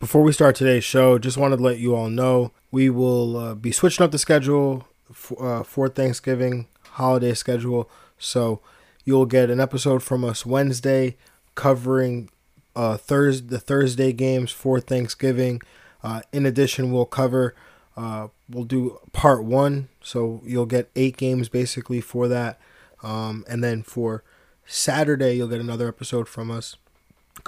Before we start today's show, just wanted to let you all know we will uh, be switching up the schedule for, uh, for Thanksgiving holiday schedule. So you'll get an episode from us Wednesday covering uh, Thursday the Thursday games for Thanksgiving. Uh, in addition, we'll cover uh, we'll do part one, so you'll get eight games basically for that, um, and then for Saturday you'll get another episode from us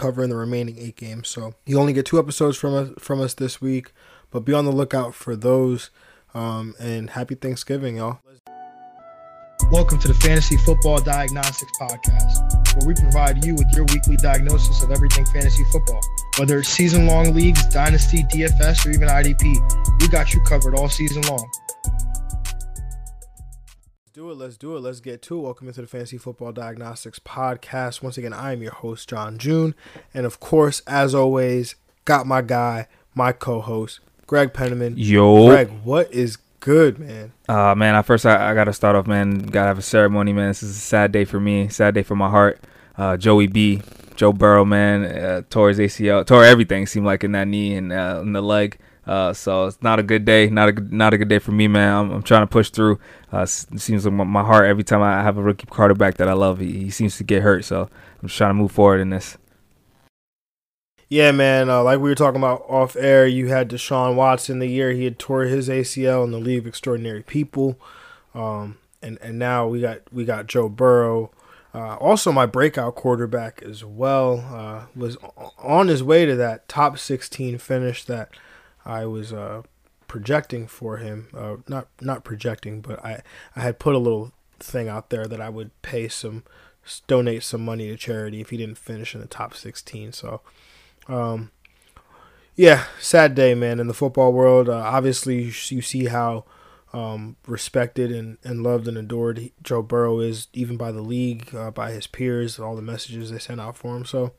covering the remaining eight games. So you only get two episodes from us from us this week, but be on the lookout for those. Um, and happy Thanksgiving, y'all. Welcome to the Fantasy Football Diagnostics Podcast, where we provide you with your weekly diagnosis of everything fantasy football. Whether it's season long leagues, dynasty, DFS, or even IDP, we got you covered all season long. Let's do it. Let's do it. Let's get to it. Welcome into the Fantasy Football Diagnostics Podcast. Once again, I am your host, John June. And of course, as always, got my guy, my co host, Greg Penniman. Yo. Greg, what is good, man? Uh man, I first I, I gotta start off, man. Gotta have a ceremony, man. This is a sad day for me, sad day for my heart. Uh, Joey B, Joe Burrow, man, uh, tore his ACL, tore everything. Seemed like in that knee and uh, in the leg. Uh, so it's not a good day, not a not a good day for me, man. I'm, I'm trying to push through. Uh, it seems like my, heart every time I have a rookie quarterback that I love, he, he seems to get hurt. So I'm just trying to move forward in this. Yeah, man. Uh, like we were talking about off air, you had Deshaun Watson the year he had tore his ACL in the League of Extraordinary People, um, and and now we got we got Joe Burrow. Uh, also, my breakout quarterback as well uh, was on his way to that top 16 finish that I was uh, projecting for him. Uh, not not projecting, but I I had put a little thing out there that I would pay some donate some money to charity if he didn't finish in the top 16. So um, yeah, sad day, man, in the football world. Uh, obviously, you, see how um, respected and, and loved and adored Joe Burrow is, even by the league, uh, by his peers, all the messages they sent out for him. So,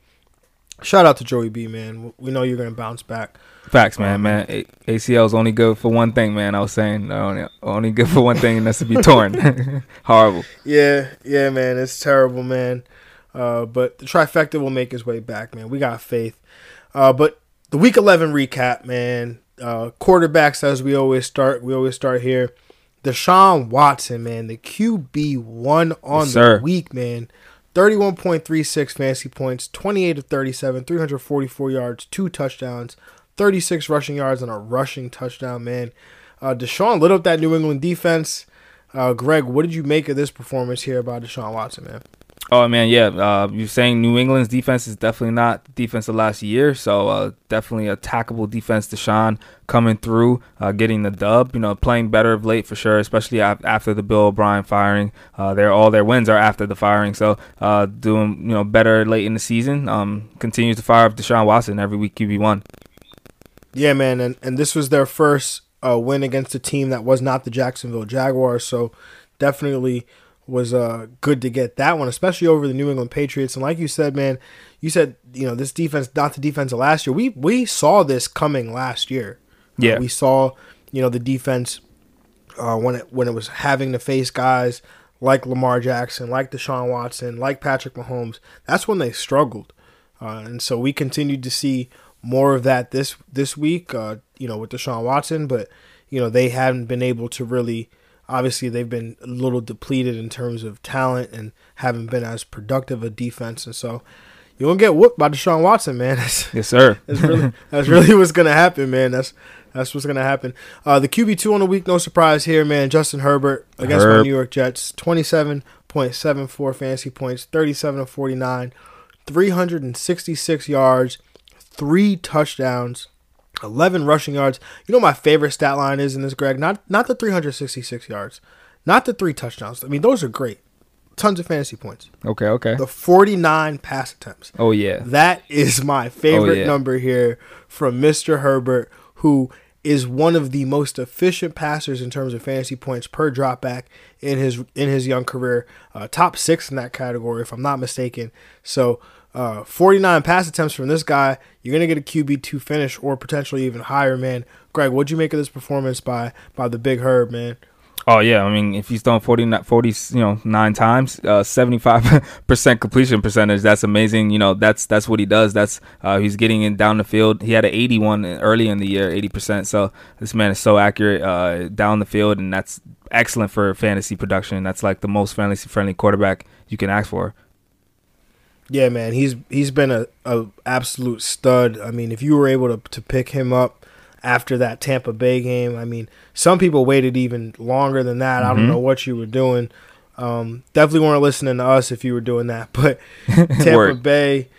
shout out to Joey B, man. We know you're going to bounce back. Facts, man, um, man. A- ACL is only good for one thing, man. I was saying only, only good for one thing, and that's to be torn. Horrible. Yeah, yeah, man. It's terrible, man. Uh, but the trifecta will make his way back, man. We got faith. Uh, but the week 11 recap, man. Uh, quarterbacks, as we always start, we always start here. Deshaun Watson, man, the QB one on yes, the week, man. 31.36 fantasy points, 28 of 37, 344 yards, two touchdowns, 36 rushing yards, and a rushing touchdown, man. Uh, Deshaun lit up that New England defense. Uh, Greg, what did you make of this performance here by Deshaun Watson, man? Oh man, yeah. Uh, you're saying New England's defense is definitely not the defense of last year, so uh, definitely attackable defense. Deshaun coming through, uh, getting the dub. You know, playing better of late for sure, especially after the Bill O'Brien firing. Uh, their all their wins are after the firing, so uh, doing you know better late in the season. Um, continues to fire up Deshaun Watson every week QB one. Yeah, man, and and this was their first uh, win against a team that was not the Jacksonville Jaguars, so definitely was uh, good to get that one, especially over the New England Patriots. And like you said, man, you said you know this defense, not the defense of last year. We we saw this coming last year. Uh, yeah, uh, we saw you know the defense uh, when it when it was having to face guys like Lamar Jackson, like Deshaun Watson, like Patrick Mahomes. That's when they struggled, uh, and so we continued to see more of that this this week. Uh, you know, with Deshaun Watson, but you know they haven't been able to really obviously they've been a little depleted in terms of talent and haven't been as productive a defense. And so you're gonna get whooped by Deshaun Watson, man. That's, yes, sir. that's really that's really what's gonna happen, man. That's that's what's gonna happen. Uh, the QB two on the week, no surprise here, man. Justin Herbert against Herb. my New York Jets, twenty seven point seven four fantasy points, thirty seven of forty nine, three hundred and sixty six yards, three touchdowns. 11 rushing yards. You know my favorite stat line is in this, Greg? Not not the 366 yards, not the three touchdowns. I mean, those are great. Tons of fantasy points. Okay, okay. The 49 pass attempts. Oh, yeah. That is my favorite oh, yeah. number here from Mr. Herbert. who is one of the most efficient passers in terms of fantasy points per dropback in his in his young career, uh, top six in that category, if I'm not mistaken. So, uh, 49 pass attempts from this guy, you're gonna get a QB two finish or potentially even higher, man. Greg, what'd you make of this performance by by the Big Herb, man? Oh yeah, I mean if he's thrown 40, 40 you know nine times, uh, seventy five percent completion percentage. That's amazing. You know that's that's what he does. That's uh, he's getting in down the field. He had an eighty one early in the year, eighty percent. So this man is so accurate uh, down the field, and that's excellent for fantasy production. That's like the most fantasy friendly quarterback you can ask for. Yeah, man, he's he's been a, a absolute stud. I mean, if you were able to to pick him up after that Tampa Bay game. I mean, some people waited even longer than that. Mm-hmm. I don't mm-hmm. know what you were doing. Um, definitely weren't listening to us if you were doing that. But Tampa Bay,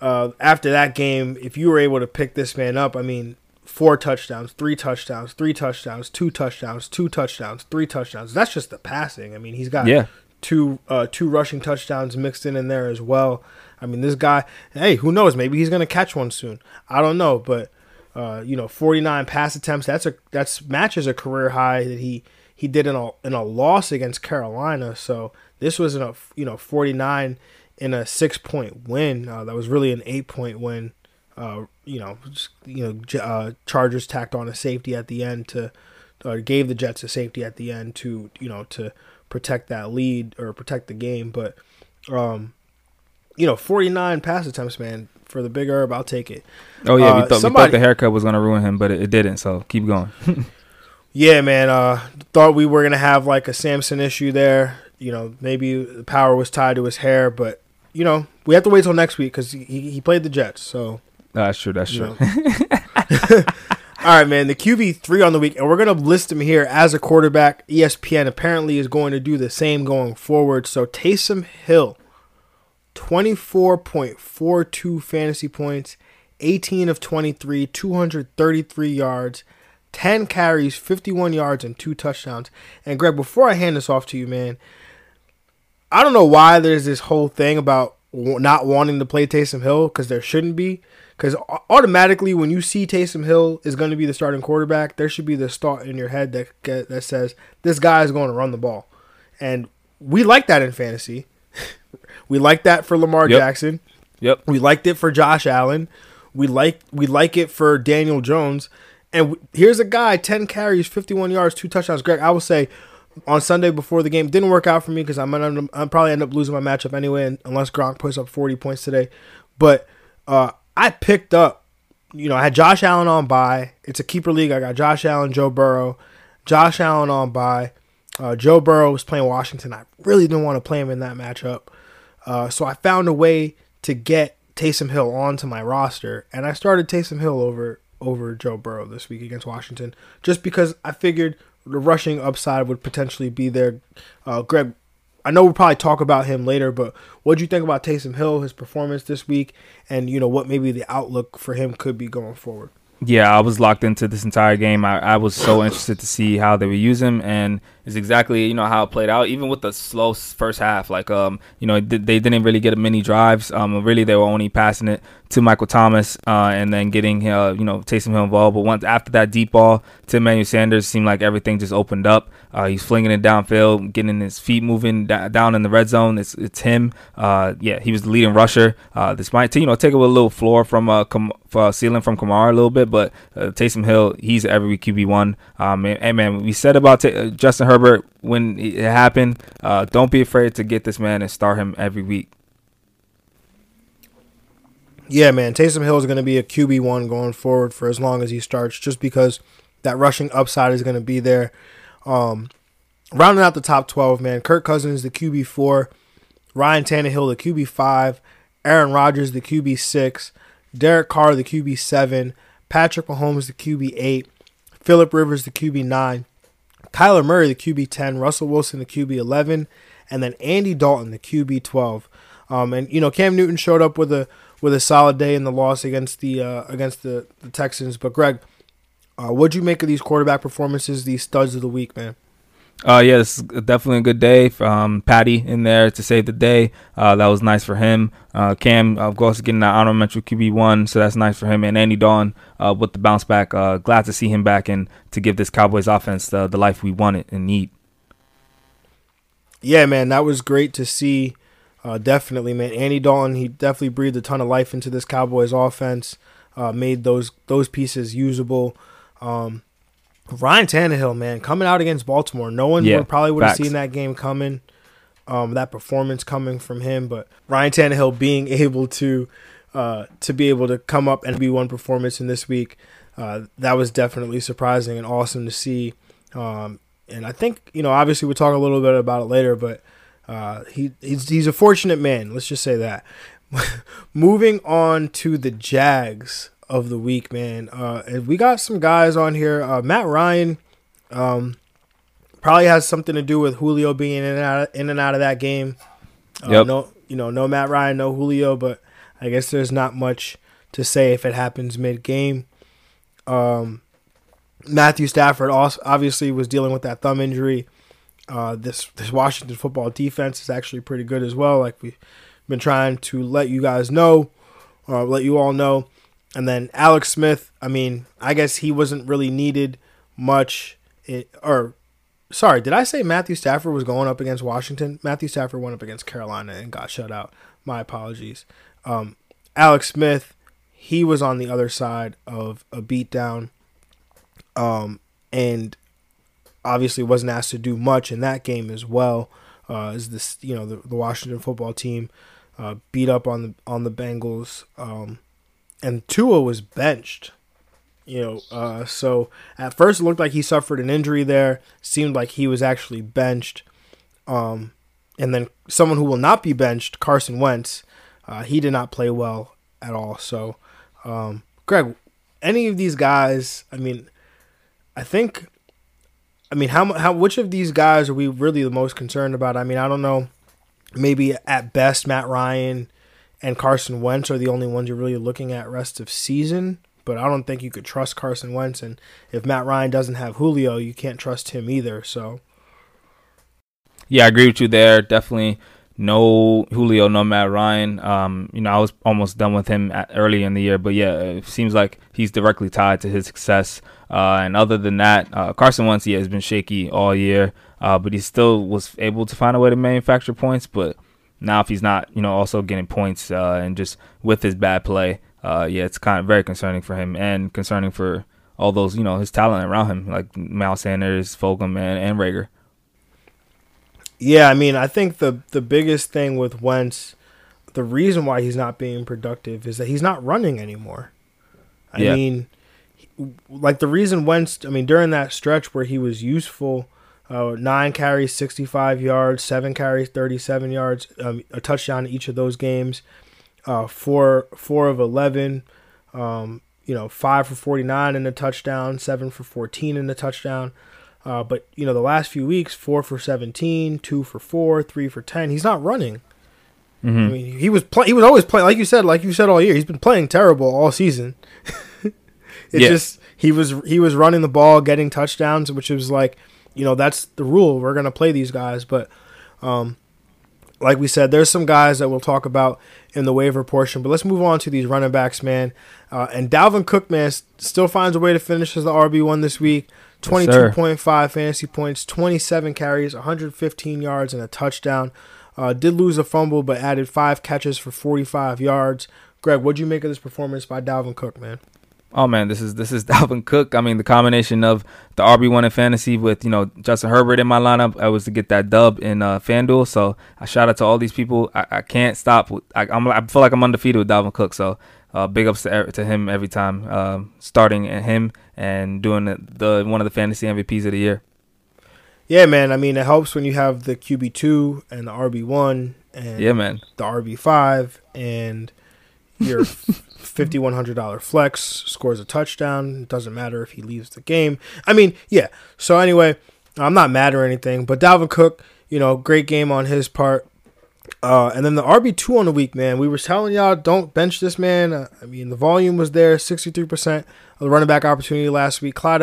uh, after that game, if you were able to pick this man up, I mean, four touchdowns, three touchdowns, three touchdowns, two touchdowns, two touchdowns, three touchdowns. That's just the passing. I mean, he's got yeah. two uh, two rushing touchdowns mixed in in there as well. I mean, this guy, hey, who knows? Maybe he's gonna catch one soon. I don't know, but uh, you know, 49 pass attempts. That's a that's matches a career high that he he did in a in a loss against Carolina. So this was in a you know 49 in a six point win. Uh, that was really an eight point win. Uh, you know, just, you know, uh, Chargers tacked on a safety at the end to gave the Jets a safety at the end to you know to protect that lead or protect the game. But um, you know, 49 pass attempts, man for the big herb, I'll take it. Oh yeah, uh, we, thought, somebody, we thought the haircut was gonna ruin him, but it, it didn't. So keep going. yeah, man. Uh, thought we were gonna have like a Samson issue there. You know, maybe the power was tied to his hair, but you know, we have to wait till next week because he, he played the Jets. So that's true. That's true. All right, man. The QB three on the week, and we're gonna list him here as a quarterback. ESPN apparently is going to do the same going forward. So Taysom Hill 24.42 fantasy points, 18 of 23, 233 yards, 10 carries, 51 yards, and two touchdowns. And Greg, before I hand this off to you, man, I don't know why there's this whole thing about not wanting to play Taysom Hill because there shouldn't be. Because automatically, when you see Taysom Hill is going to be the starting quarterback, there should be this thought in your head that that says this guy is going to run the ball, and we like that in fantasy. We like that for Lamar yep. Jackson. Yep. We liked it for Josh Allen. We like we like it for Daniel Jones. And here's a guy, 10 carries, 51 yards, two touchdowns. Greg, I will say on Sunday before the game didn't work out for me because I'm gonna I'm probably end up losing my matchup anyway unless Gronk puts up 40 points today. But uh, I picked up, you know, I had Josh Allen on by. It's a keeper league. I got Josh Allen, Joe Burrow, Josh Allen on by. Uh, Joe Burrow was playing Washington. I really didn't want to play him in that matchup. Uh, so I found a way to get Taysom Hill onto my roster, and I started Taysom Hill over over Joe Burrow this week against Washington, just because I figured the rushing upside would potentially be there. Uh, Greg, I know we'll probably talk about him later, but what do you think about Taysom Hill, his performance this week, and you know what maybe the outlook for him could be going forward? Yeah, I was locked into this entire game. I, I was so interested to see how they would use him, and it's exactly you know how it played out. Even with the slow first half, like um, you know they, didn't really get many drives. Um, really they were only passing it to Michael Thomas, uh, and then getting uh, you know Taysom Hill involved. But once after that deep ball to Emmanuel Sanders, seemed like everything just opened up. Uh, he's flinging it downfield, getting his feet moving da- down in the red zone. It's it's him. Uh, yeah, he was the leading rusher. Uh, this might you know take a little floor from uh, com- uh, ceiling from Kamara a little bit, but uh, Taysom Hill, he's every QB one. Um, and, and, man, we said about t- uh, Justin Herbert when it happened. Uh, don't be afraid to get this man and start him every week. Yeah, man, Taysom Hill is going to be a QB one going forward for as long as he starts, just because that rushing upside is going to be there. Um, rounding out the top twelve, man, Kirk Cousins the QB four, Ryan Tannehill the QB five, Aaron Rodgers the QB six. Derek Carr, the QB seven, Patrick Mahomes, the QB eight, Philip Rivers, the QB nine, Kyler Murray, the QB ten, Russell Wilson, the QB eleven, and then Andy Dalton, the QB twelve. Um, and you know Cam Newton showed up with a with a solid day in the loss against the uh, against the, the Texans. But Greg, uh, what'd you make of these quarterback performances, these studs of the week, man? Uh, yeah, yes, definitely a good day. Um, Patty in there to save the day. Uh, that was nice for him. Uh, Cam, of course, getting that honorable QB one, so that's nice for him. And Andy Dalton uh, with the bounce back. Uh, glad to see him back and to give this Cowboys offense the, the life we wanted and need. Yeah, man, that was great to see. Uh, definitely, man. Andy Dalton, he definitely breathed a ton of life into this Cowboys offense. Uh, made those those pieces usable. Um, Ryan Tannehill, man, coming out against Baltimore. No one Yeah, would probably would have seen that game coming, um, that performance coming from him. But Ryan Tannehill being able to uh, to be able to come up and be one performance in this week, uh, that was definitely surprising and awesome to see. Um, and I think you know, obviously, we'll talk a little bit about it later, but uh, he he's he's a fortunate man. Let's just say that. Moving on to the Jags of the week, man. Uh, and we got some guys on here. Uh, Matt Ryan, um, probably has something to do with Julio being in and out in and out of that game. Uh, Yep. No, you know, no Matt Ryan, no Julio, but I guess there's not much to say if it happens mid game. Um, Matthew Stafford also obviously was dealing with that thumb injury. Uh, this this Washington football defense is actually pretty good as well. Like we've been trying to let you guys know, uh, let you all know. And then Alex Smith, I mean, I guess he wasn't really needed much. It, or, sorry, did I say Matthew Stafford was going up against Washington? Matthew Stafford went up against Carolina and got shut out. My apologies. Um, Alex Smith, he was on the other side of a beatdown. Um, and obviously wasn't asked to do much in that game as well. Uh, as this, you know, the, the Washington football team uh, beat up on the on the Bengals, um, and Tua was benched. You know, uh, so at first it looked like he suffered an injury there. Seemed like he was actually benched. Um, and then someone who will not be benched, Carson Wentz, uh, he did not play well at all. So, um, Greg, any of these guys, I mean, I think I mean, how how which of these guys are we really the most concerned about? I mean, I don't know. Maybe at best, Matt Ryan and Carson Wentz are the only ones you're really looking at rest of season. But I don't think you could trust Carson Wentz, and if Matt Ryan doesn't have Julio, you can't trust him either. So Yeah, I agree with you there. Definitely no Julio, no Matt Ryan. Um, you know, I was almost done with him at, early in the year, but yeah, it seems like he's directly tied to his success. Uh, and other than that, uh, Carson Wentz, yeah, has been shaky all year, uh, but he still was able to find a way to manufacture points. But now, if he's not, you know, also getting points uh, and just with his bad play, uh, yeah, it's kind of very concerning for him and concerning for all those, you know, his talent around him, like Mal Sanders, Fulgham, and, and Reagor. yeah, I mean, I think the the biggest thing with Wentz, the reason why he's not being productive is that he's not running anymore. I Yeah. mean, like the reason Wentz, I mean, during that stretch where he was useful, uh, nine carries, 65 yards, seven carries, 37 yards, um, a touchdown in each of those games, uh, four, four of 11, um, you know, five for 49 in the touchdown, seven for 14 in the touchdown. Uh, but, you know, the last few weeks, four for 17, two for four, three for 10. He's not running. I mean, he was play- he was always playing like you said, like you said all year. He's been playing terrible all season. it's Yeah. just he was he was running the ball, getting touchdowns, which was like, you know, that's the rule. We're gonna play these guys, but um, like we said, there's some guys that we'll talk about in the waiver portion. But let's move on to these running backs, man. Uh, and Dalvin Cook, man, still finds a way to finish as the RB one this week. Yes, 22.5 fantasy points, 27 carries, 115 yards, and a touchdown. Uh, did lose a fumble, but added five catches for 45 yards. Greg, what'd you make of this performance by Dalvin Cook, man? Oh man, this is this is Dalvin Cook. I mean, the combination of the RB one in fantasy with you know Justin Herbert in my lineup, I was to get that dub in uh, FanDuel. So I shout out to all these people. I, I can't stop. I, I'm I feel like I'm undefeated with Dalvin Cook. So uh, big ups to er- to him every time, um, starting at him and doing the, the one of the fantasy MVPs of the year. Yeah, man. I mean, it helps when you have the QB two and the RB one and Yeah, man. the RB five and your fifty one hundred dollar flex scores a touchdown. It doesn't matter if he leaves the game. I mean, yeah. So anyway, I'm not mad or anything, but Dalvin Cook, you know, great game on his part. Uh, and then the RB two on the week, man. We were telling y'all don't bench this man. Uh, I mean, the volume was there, sixty three percent of the running back opportunity last week. Clyde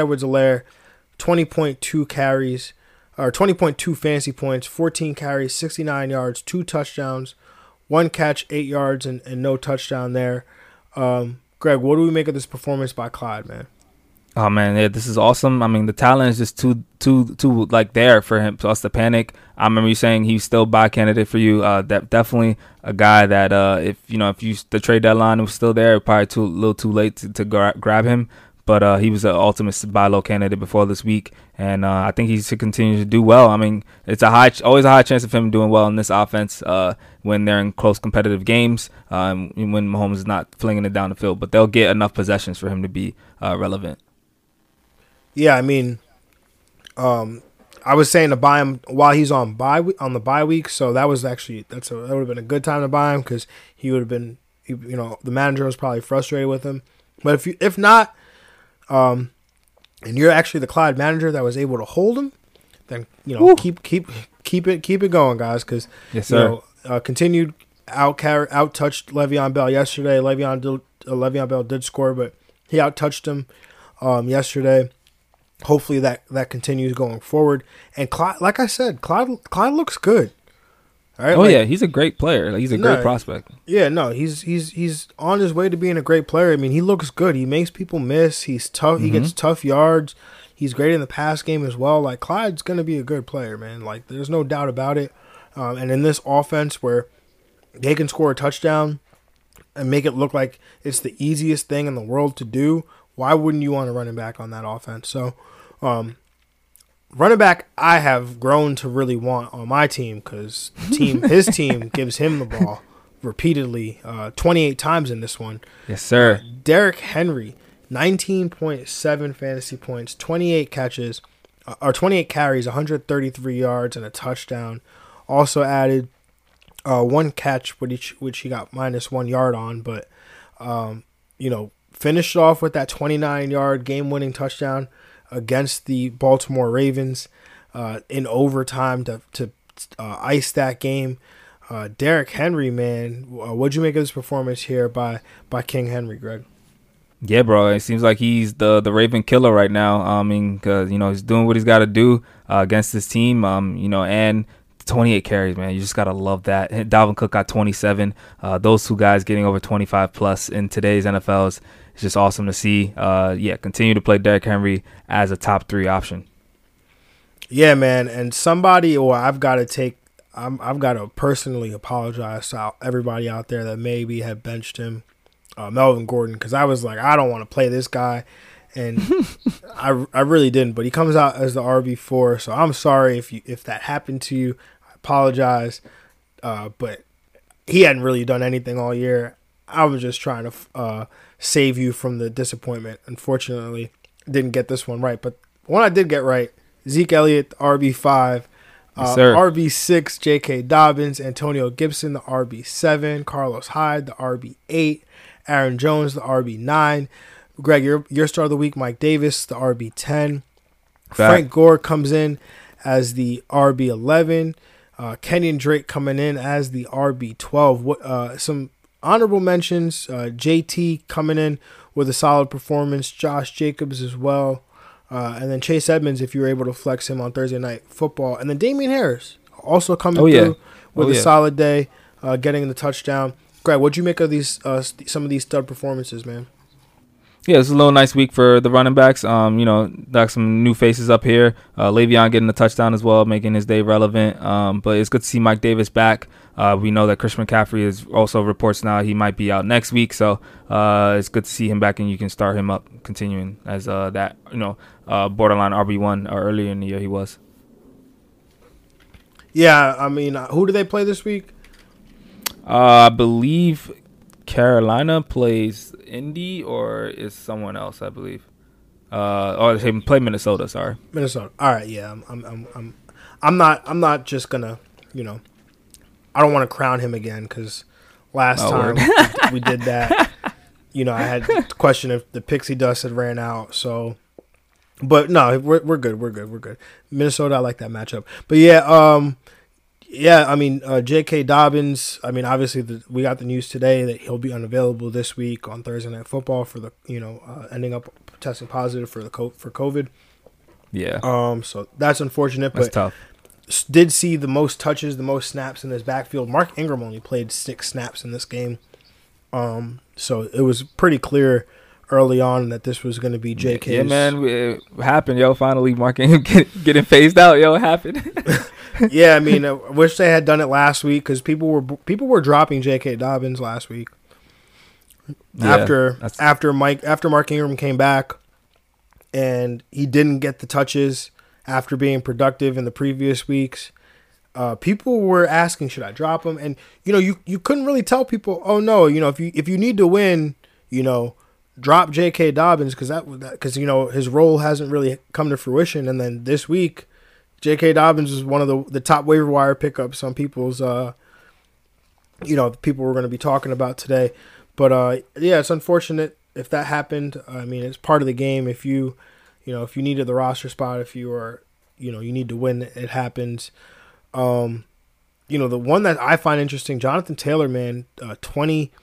twenty point two carries, or 20.2 fantasy points, 14 carries, 69 yards, two touchdowns, one catch, eight yards, and, and no touchdown there. Um, Greg, what do we make of this performance by Clyde, man? Oh man, yeah, this is awesome. I mean, the talent is just too, too, too like there for him for us to panic. I remember you saying he's still buy candidate for you. Uh, definitely a guy that uh, if you know if you the trade deadline was still there, probably too a little too late to, to gra- grab him. But uh, he was an ultimate buy low candidate before this week, and uh, I think he should continue to do well. I mean, it's a high, always a high chance of him doing well in this offense uh, when they're in close competitive games, um, when Mahomes is not flinging it down the field. But they'll get enough possessions for him to be uh, relevant. Yeah, I mean, um, I was saying to buy him while he's on buy on the bye week, so that was actually that's a, that would have been a good time to buy him because he would have been, you know, the manager was probably frustrated with him. But if you if not, um, and you're actually the Clyde manager that was able to hold him, then you know Woo. keep keep keep it keep it going, guys, because yes, sir. You know, uh, continued out out touched Le'Veon Bell yesterday. Le'Veon did, uh, Le'Veon Bell did score, but he out touched him um, yesterday hopefully that that continues going forward. And Clyde, like I said, Clyde Clyde looks good. Right? Oh like, yeah, he's a great player. Like, he's a no, great prospect. Yeah, no, he's he's he's on his way to being a great player. I mean, he looks good. He makes people miss. He's tough. Mm-hmm. He gets mm-hmm. tough yards. He's great in the pass game as well. Like Clyde's gonna be a good player, man. Like there's no doubt about it. Um, and in this offense where they can score a touchdown and make it look like it's the easiest thing in the world to do, why wouldn't you want a running back on that offense? So, um, running back, I have grown to really want on my team because team his team gives him the ball repeatedly, uh, 28 times in this one. Yes, sir. Uh, Derrick Henry, 19.7 fantasy points, 28 catches, uh, or 28 carries, 133 yards, and a touchdown. Also added uh, one catch, which which he got minus one yard on, but um, you know finished off with that 29 yard game winning touchdown against the Baltimore Ravens uh, in overtime to, to uh, ice that game. Uh, Derrick Henry, man, uh, what'd you make of this performance here by by King Henry, Greg? Yeah, bro. It seems like he's the the Raven killer right now. I mean, cause you know he's doing what he's got to do uh, against this team. Um, you know, and 28 carries, man. You just gotta love that. Dalvin Cook got 27. Uh, those two guys getting over 25 plus in today's NFL is it's just awesome to see. Uh, yeah, continue to play Derrick Henry as a top three option. Yeah, man, and somebody, or I've got to take, i have got to personally apologize to everybody out there that maybe had benched him, uh, Melvin Gordon, because I was like, I don't want to play this guy, and I, I really didn't. But he comes out as the RB four, so I'm sorry if you if that happened to you. I apologize, uh, but he hadn't really done anything all year. I was just trying to uh, save you from the disappointment. Unfortunately, didn't get this one right, but one I did get right: Zeke Elliott, RB five. Uh, RB six, J.K. Dobbins, Antonio Gibson, the RB seven, Carlos Hyde, the RB eight, Aaron Jones, the RB nine, Greg, your your star of the week, Mike Davis, the RB ten, Frank Gore comes in as the RB eleven, uh, Kenyon Drake coming in as the RB twelve. What uh, some honorable mentions uh, JT coming in with a solid performance, Josh Jacobs as well, uh, and then Chase Edmonds if you were able to flex him on Thursday night football, and then Damien Harris also coming oh, through with oh, a yeah. solid day, uh, getting the touchdown. Greg, what'd you make of these uh, some of these stud performances, man? yeah, it's a little nice week for the running backs. Um, you know, got some new faces up here. Uh, Le'Veon getting the touchdown as well, making his day relevant. Um, but it's good to see Mike Davis back. Uh, we know that Christian McCaffrey is also reports now he might be out next week, so uh, it's good to see him back, and you can start him up, continuing as uh, that you know uh, borderline RB one or earlier in the year he was. Yeah, I mean, uh, who do they play this week? Uh, I believe Carolina plays Indy or is someone else? I believe. Uh, or they play Minnesota. Sorry, Minnesota. All right, yeah. I'm, I'm, I'm, I'm, I'm not, I'm not just gonna, you know, I don't want to crown him again because last oh, time we, we did that, you know, I had to question if the pixie dust had ran out. So, but no, we're we're good. We're good. We're good. Minnesota, I like that matchup. But yeah, um, yeah, I mean, uh, J.K. Dobbins. I mean, obviously, the, we got the news today that he'll be unavailable this week on Thursday Night Football for the you know uh, ending up testing positive for the co- for COVID. Yeah. Um, so that's unfortunate, That's but tough. Did see the most touches, the most snaps in this backfield. Mark Ingram only played six snaps in this game. Um, so it was pretty clear early on that this was going to be JK's. Yeah, man, it happened, yo. Finally, Mark Ingram get, getting phased out, yo. It happened. yeah, I mean, I wish they had done it last week because people were people were dropping J.K. Dobbins last week Yeah, after after Mike after Mark Ingram came back, and he didn't get the touches after being productive in the previous weeks. Uh, people were asking, should I drop him? And you know, you you couldn't really tell people, oh no, you know, if you if you need to win, you know, drop J.K. Dobbins because that because you know his role hasn't really come to fruition. And then this week, J.K. Dobbins is one of the the top waiver wire pickups on people's uh, you know, people we're going to be talking about today. But uh, yeah, it's unfortunate if that happened. I mean, it's part of the game. If you, you know, if you needed the roster spot, if you are, you know, you need to win, it happens. Um, you know, the one that I find interesting, Jonathan Taylor, man, uh, 20,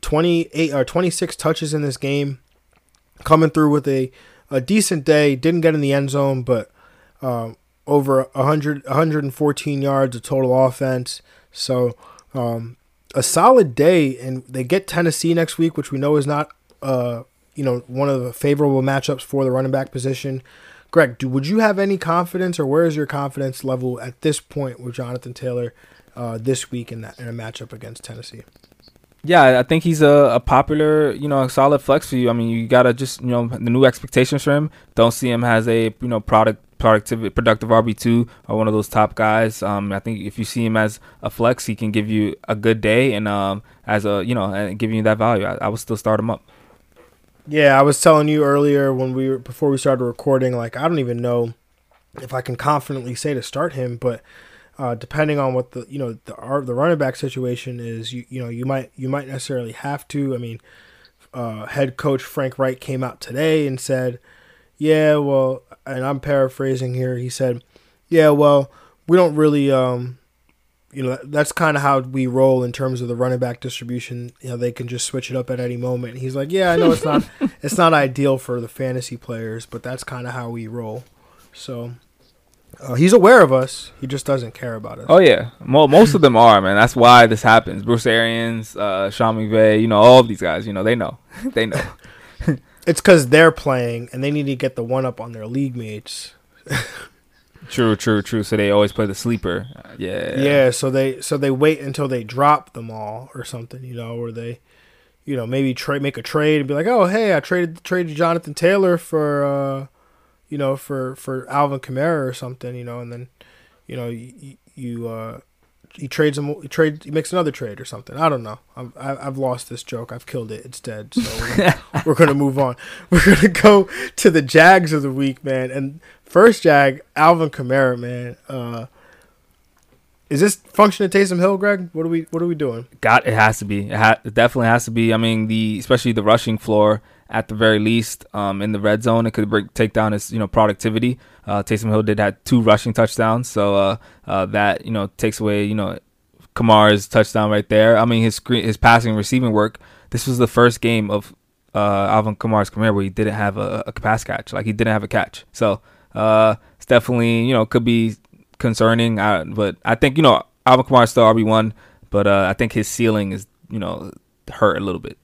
28 or 26 touches in this game, coming through with a, a decent day. Didn't get in the end zone, but um, over 100, 114 yards of total offense. So um, a solid day, and they get Tennessee next week, which we know is not, uh, you know, one of the favorable matchups for the running back position. Greg, do, would you have any confidence, or where is your confidence level at this point with Jonathan Taylor uh, this week in that in a matchup against Tennessee? Yeah, I think he's a, a popular, you know, a solid flex for you. I mean, you gotta just, you know, the new expectations for him. Don't see him as a, you know, product productive productive RB two or one of those top guys. Um, I think if you see him as a flex, he can give you a good day and um as a, you know, and giving you that value. I, I would still start him up. Yeah, I was telling you earlier when we were before we started recording, like I don't even know if I can confidently say to start him, but uh, depending on what the you know the our, the running back situation is, you you know you might you might necessarily have to. I mean, uh, head coach Frank Reich came out today and said, "Yeah, well," and I'm paraphrasing here. He said, "Yeah, well, we don't really um." You know that's kind of how we roll in terms of the running back distribution. You know they can just switch it up at any moment. He's like, yeah, I know it's not it's not ideal for the fantasy players, but that's kind of how we roll. So uh, he's aware of us. He just doesn't care about us. Oh yeah, Mo- most of them are man. That's why this happens. Bruce Arians, uh, Sean McVay, you know, all of these guys. You know, they know, they know. It's because they're playing and they need to get the one up on their league mates. True, true, true. So they always play the sleeper. Yeah, Yeah. so they so they wait until they drop them all or something, you know, or they, you know, maybe trade make a trade and be like, oh hey, I traded traded Jonathan Taylor for, uh, you know, for for Alvin Kamara or something, you know, and then, you know, you, you uh, he trades him, he trade, he makes another trade or something. I don't know. I- I've lost this joke. I've killed it. It's dead. So we're gonna, we're gonna move on. We're gonna go to the Jags of the week, man. And first Jag, Alvin Kamara, man. Uh, is this function to Taysom Hill, Greg? What are we What are we doing? got it has to be. It, ha- it definitely has to be. I mean, the especially the rushing floor at the very least um, in the red zone, it could break, take down his you know productivity. Uh, Taysom Hill did have two rushing touchdowns, so uh, uh, that you know takes away you know Kamara's touchdown right there. I mean, his screen, his passing and receiving work. This was the first game of uh, Alvin Kamara's career where he didn't have a, a pass catch. Like he didn't have a catch. So uh, it's definitely you know could be concerning. Uh, but I think you know Alvin Kamara still RB one, but uh, I think his ceiling is you know hurt a little bit.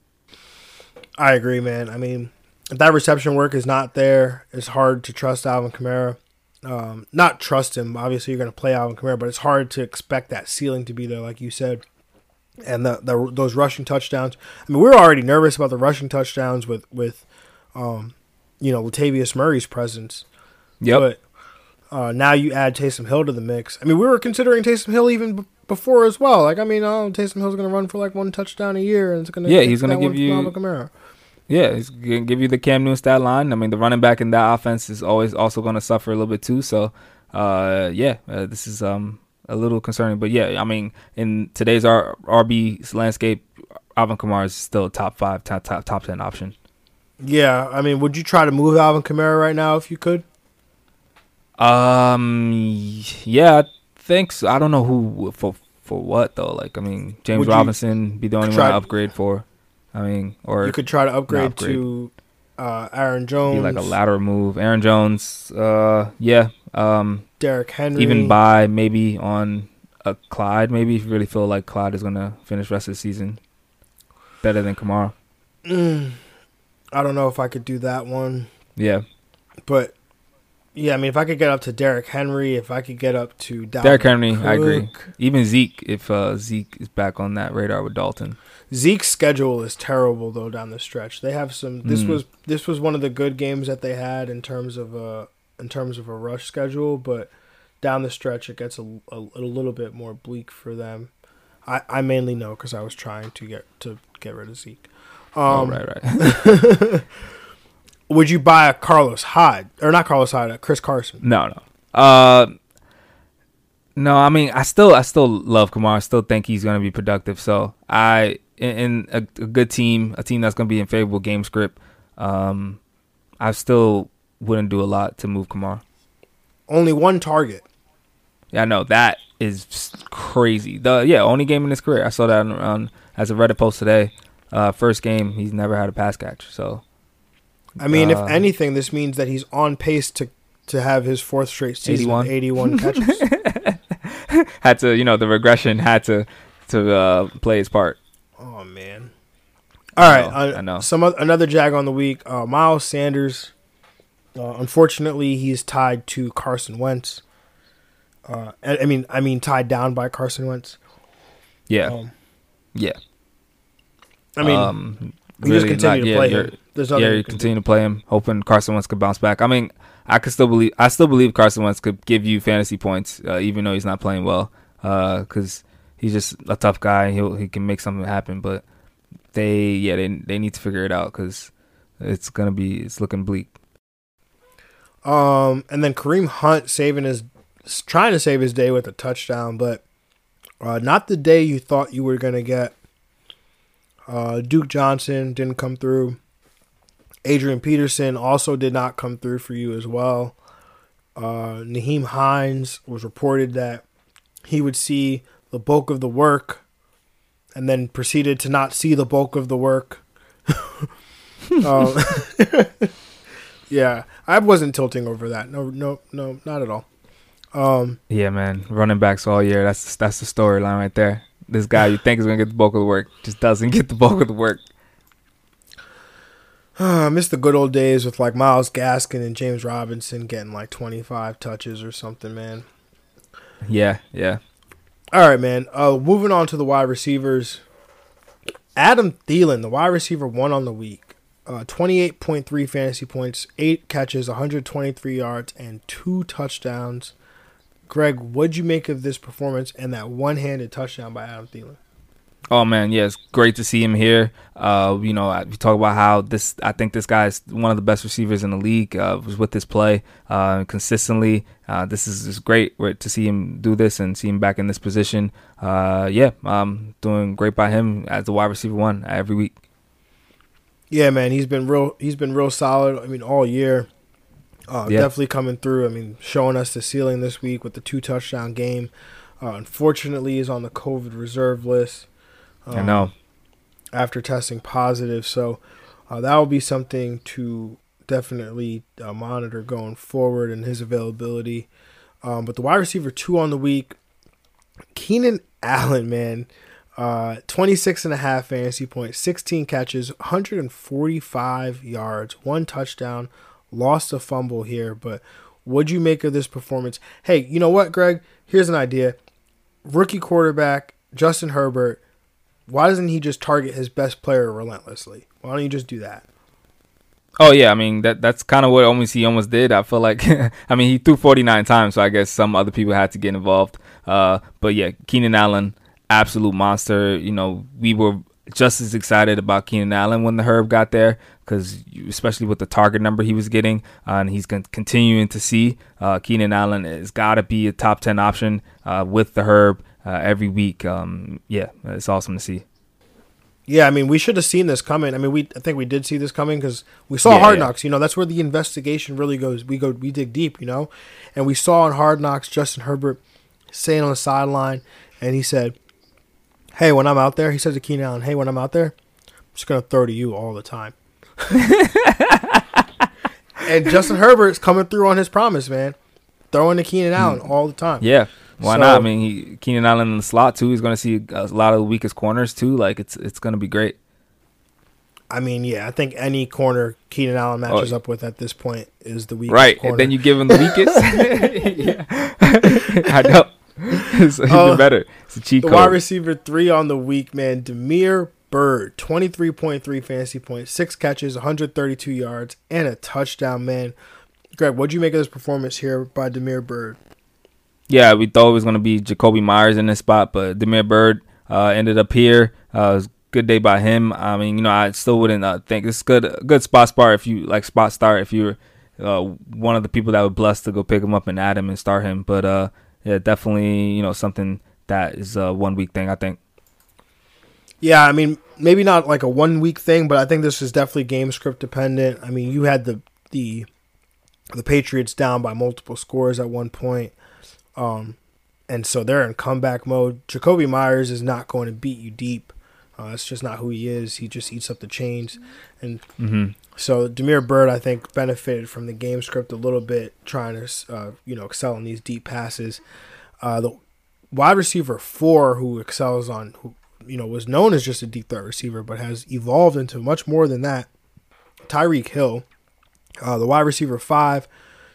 I agree, man. I mean, if that reception work is not there, it's hard to trust Alvin Kamara. Um, not trust him. Obviously, you're going to play Alvin Kamara, but it's hard to expect that ceiling to be there, like you said. And the, the those rushing touchdowns. I mean, we are already nervous about the rushing touchdowns with with, um, you know, Latavius Murray's presence. Yep. But uh, now you add Taysom Hill to the mix. I mean, we were considering Taysom Hill even b- before as well. Like, I mean, oh, Taysom Hill's going to run for like one touchdown a year, and it's going to Yeah, he's gonna give you- Kamara. Yeah, he's gonna give you the Cam Newton stat line. I mean, the running back in that offense is always also going to suffer a little bit too. So, uh, yeah, uh, this is um a little concerning. But yeah, I mean, in today's R- RB landscape, Alvin Kamara is still a top five, top top top ten option. Yeah, I mean, would you try to move Alvin Kamara right now if you could? Um, yeah, I think so. I don't know who for for what though. Like, I mean, James Would Robinson be the only one to upgrade for. I mean, or you could try to upgrade, upgrade. to Uh, Aaron Jones, be like a lateral move. Aaron Jones, uh, yeah. Um, Derrick Henry, even by maybe on a Clyde, maybe if you really feel like Clyde is gonna finish rest of the season better than Kamara. Mm, I don't know if I could do that one, Yeah, but yeah, I mean, if I could get up to Derrick Henry, if I could get up to Dalvin Derrick Henry, I agree. Even Zeke, if uh, Zeke is back on that radar with Dalton. Zeke's schedule is terrible though down the stretch. They have some. This Mm. was this was one of the good games that they had in terms of a in terms of a rush schedule, but down the stretch it gets a, a, a little bit more bleak for them. I, I mainly know because I was trying to get to get rid of Zeke. Um, oh, right, right. Would you buy a Carlos Hyde or not Carlos Hyde, a Chris Carson? no, no. Uh, no, I mean, I still, I still love Kamara. I still think he's gonna be productive. So I, in, in a, a good team, a team that's gonna be in favorable game script, um, I still wouldn't do a lot to move Kamara. Only one target. Yeah, I know that is crazy. The yeah, only game in his career. I saw that on, on as a Reddit post today. Uh, first game, he's never had a pass catch. So I mean, Uh, if anything, this means that he's on pace to to have his fourth straight season, 81? 81 catches. had to, you know, the regression had to to uh, play his part. Oh man! All right, know, uh, I know. Some oth- another jag on the week. Uh, Miles Sanders. Uh, unfortunately, he's tied to Carson Wentz. Uh, I I mean, I mean, tied down by Carson Wentz. Yeah, Um, yeah. I mean, um, we just continue to yeah, play him. There's nothing Yeah, you can continue to play him, hoping Carson Wentz could bounce back. I mean, I could still believe, I still believe Carson Wentz could give you fantasy points, uh, even though he's not playing well, because he's just a tough guy. He'll he can make something happen, but they, yeah, they they need to figure it out because it's gonna be it's looking bleak. Um, and then Kareem Hunt saving his, trying to save his day with a touchdown, but uh, not the day you thought you were gonna get. Uh, Duke Johnson didn't come through. Adrian Peterson also did not come through for you as well. Uh, Nyheim Hines was reported that he would see the bulk of the work and then proceeded to not see the bulk of the work. um, yeah, I wasn't tilting over that. No, no, no, not at all. Um, Yeah, man, running backs all year. That's that's the storyline right there. This guy you think is gonna get the bulk of the work just doesn't get the bulk of the work. I miss the good old days with like Myles Gaskin and James Robinson getting like 25 touches or something, man. Yeah, yeah. All right, man. Uh, moving on to the wide receivers. Adam Thielen, the wide receiver, one on the week. Uh, 28.3 fantasy points, eight catches, 123 yards, and two touchdowns. Greg, what'd you make of this performance and that one-handed touchdown by Adam Thielen? Oh man, yeah, it's great to see him here. Uh, you know, I- we talk about how this. I think this guy is one of the best receivers in the league. Uh, was with this play uh, consistently. Uh, this is just great to see him do this and see him back in this position. Uh, yeah, um, doing great by him as the wide receiver one every week. Yeah, man, he's been real. He's been real solid. I mean, all year. Uh, Yeah. Definitely coming through. I mean, showing us the ceiling this week with the two touchdown game. Uh, unfortunately, is on the COVID reserve list. I um, know. after testing positive. So uh, that will be something to definitely uh, monitor going forward and his availability. Um, but the wide receiver two on the week, Keenan Allen, man, uh, 26 and a half fantasy points, 16 catches, 145 yards, one touchdown, lost a fumble here. But what'd you make of this performance? Hey, you know what, Greg? Here's an idea. Rookie quarterback, Justin Herbert, why doesn't he just target his best player relentlessly? Why don't you just do that? Oh yeah, I mean that that's kind of what almost he almost did. I feel like I mean he threw 49 times, so I guess some other people had to get involved. Uh, but yeah, Keenan Allen, absolute monster. You know, we were just as excited about Keenan Allen when the Herb got there because especially with the target number he was getting, uh, and he's con- continuing to see uh, Keenan Allen has got to be a top 10 option uh, with the Herb uh, every week. Um, yeah, it's awesome to see. Yeah, I mean, we should have seen this coming. I mean, we I think we did see this coming because we saw Yeah, Hard yeah. Knocks. You know, that's where the investigation really goes. We go, we dig deep. You know, and we saw on Hard Knocks Justin Herbert saying on the sideline, and he said, "Hey, when I'm out there," he said to Keenan Allen, "Hey, when I'm out there, I'm just gonna throw to you all the time." and Justin Herbert's coming through on his promise, man. Throwing to Keenan Allen Hmm. all the time. Yeah. Why So- not? I mean, he, Keenan Allen in the slot too. He's going to see a lot of the weakest corners too. Like it's it's going to be great. I mean, yeah, I think any corner Keenan Allen matches Oh. up with at this point is the weakest Right. corner. And then you give him the weakest. yeah. I know. It's even Uh, better. It's a cheat the code. wide receiver three on the week, man. Damiere Byrd, 23.3 fantasy points, six catches, 132 yards, and a touchdown, man. Greg, what'd you make of this performance here by Damiere Byrd? Yeah, we thought it was going to be Jakobi Meyers in this spot, but Damiere Byrd uh, ended up here. Uh, it was a good day by him. I mean, you know, I still wouldn't uh, think it's good. Good spot start if you like spot start if you're uh, one of the people that were blessed to go pick him up and add him and start him. But uh, yeah, definitely, you know, something that is a one week thing. I think. Yeah, I mean, maybe not like a one week thing, but I think this is definitely game script dependent. I mean, you had the the the Patriots down by multiple scores at one point. Um and so they're in comeback mode. Jakobi Meyers is not going to beat you deep. Uh, that's just not who he is. He just eats up the chains. And Mm-hmm. So Damiere Byrd, I think, benefited from the game script a little bit, trying to, uh, you know, excel in these deep passes. Uh, the wide receiver four, who excels on, who you know was known as just a deep threat receiver, but has evolved into much more than that. Tyreek Hill, uh, the wide receiver five,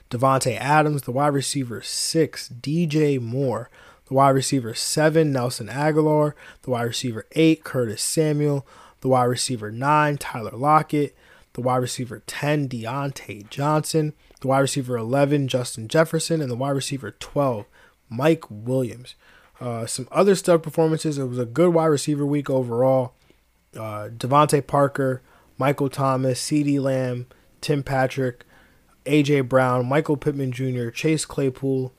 Davante Adams, the wide receiver six, DJ Moore, the wide receiver seven, Nelson Agholor, the wide receiver eight, Curtis Samuel, the wide receiver nine, Tyler Lockett, the wide receiver 10, Diontae Johnson, the wide receiver 11, Justin Jefferson, and the wide receiver 12, Mike Williams. Uh, some other stud performances. It was a good wide receiver week overall. Uh, DeVante Parker, Michael Thomas, CeeDee Lamb, Tim Patrick, A.J. Brown, Michael Pittman Jr., Chase Claypool,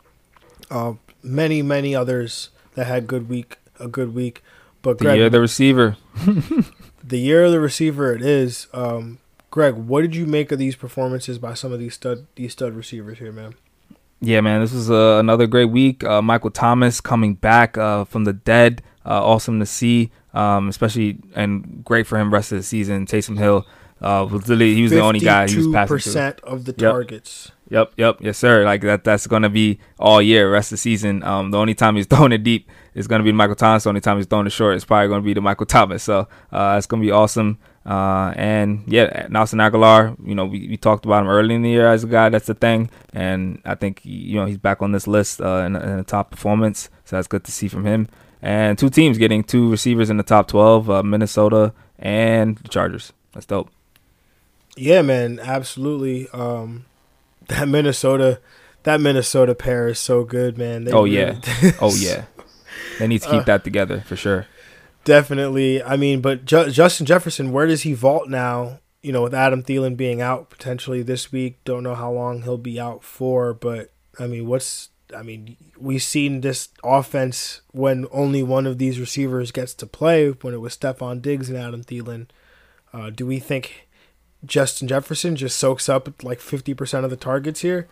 uh, many, many others that had good week, a good week. But The Greg, year of the receiver. the year of the receiver it is. Um, Greg, what did you make of these performances by some of these stud these stud receivers here, man? Yeah, man, this was uh, another great week. Uh, Michael Thomas coming back uh, from the dead, uh, awesome to see, um, especially and great for him rest of the season. Taysom Hill uh, was literally he was the only guy he was passing to. percent of the Yep. targets. Yep, yep, yes, sir. Like that. That's gonna be all year, rest of the season. Um, the only time he's throwing it deep is gonna be Michael Thomas. The only time he's throwing it short is probably gonna be the Michael Thomas. So uh, it's gonna be awesome. Uh, and yeah, Nelson Agholor. You know, we, we talked about him early in the year as a guy that's the thing, and I think you know he's back on this list uh, in, in a top performance. So that's good to see from him. And two teams getting two receivers in the top twelve: uh, Minnesota and the Chargers. That's dope. Yeah, man, absolutely. Um, that Minnesota, that Minnesota pair is so good, man. They Oh, really- yeah. Oh yeah, they need to keep Uh, that together for sure. Definitely. I mean, but Ju- Justin Jefferson, where does he vault now? You know, with Adam Thielen being out potentially this week, don't know how long he'll be out for. But I mean, what's I mean, we've seen this offense when only one of these receivers gets to play. When it was Stefon Diggs and Adam Thielen, uh, do we think Justin Jefferson just soaks up like fifty percent of the targets here?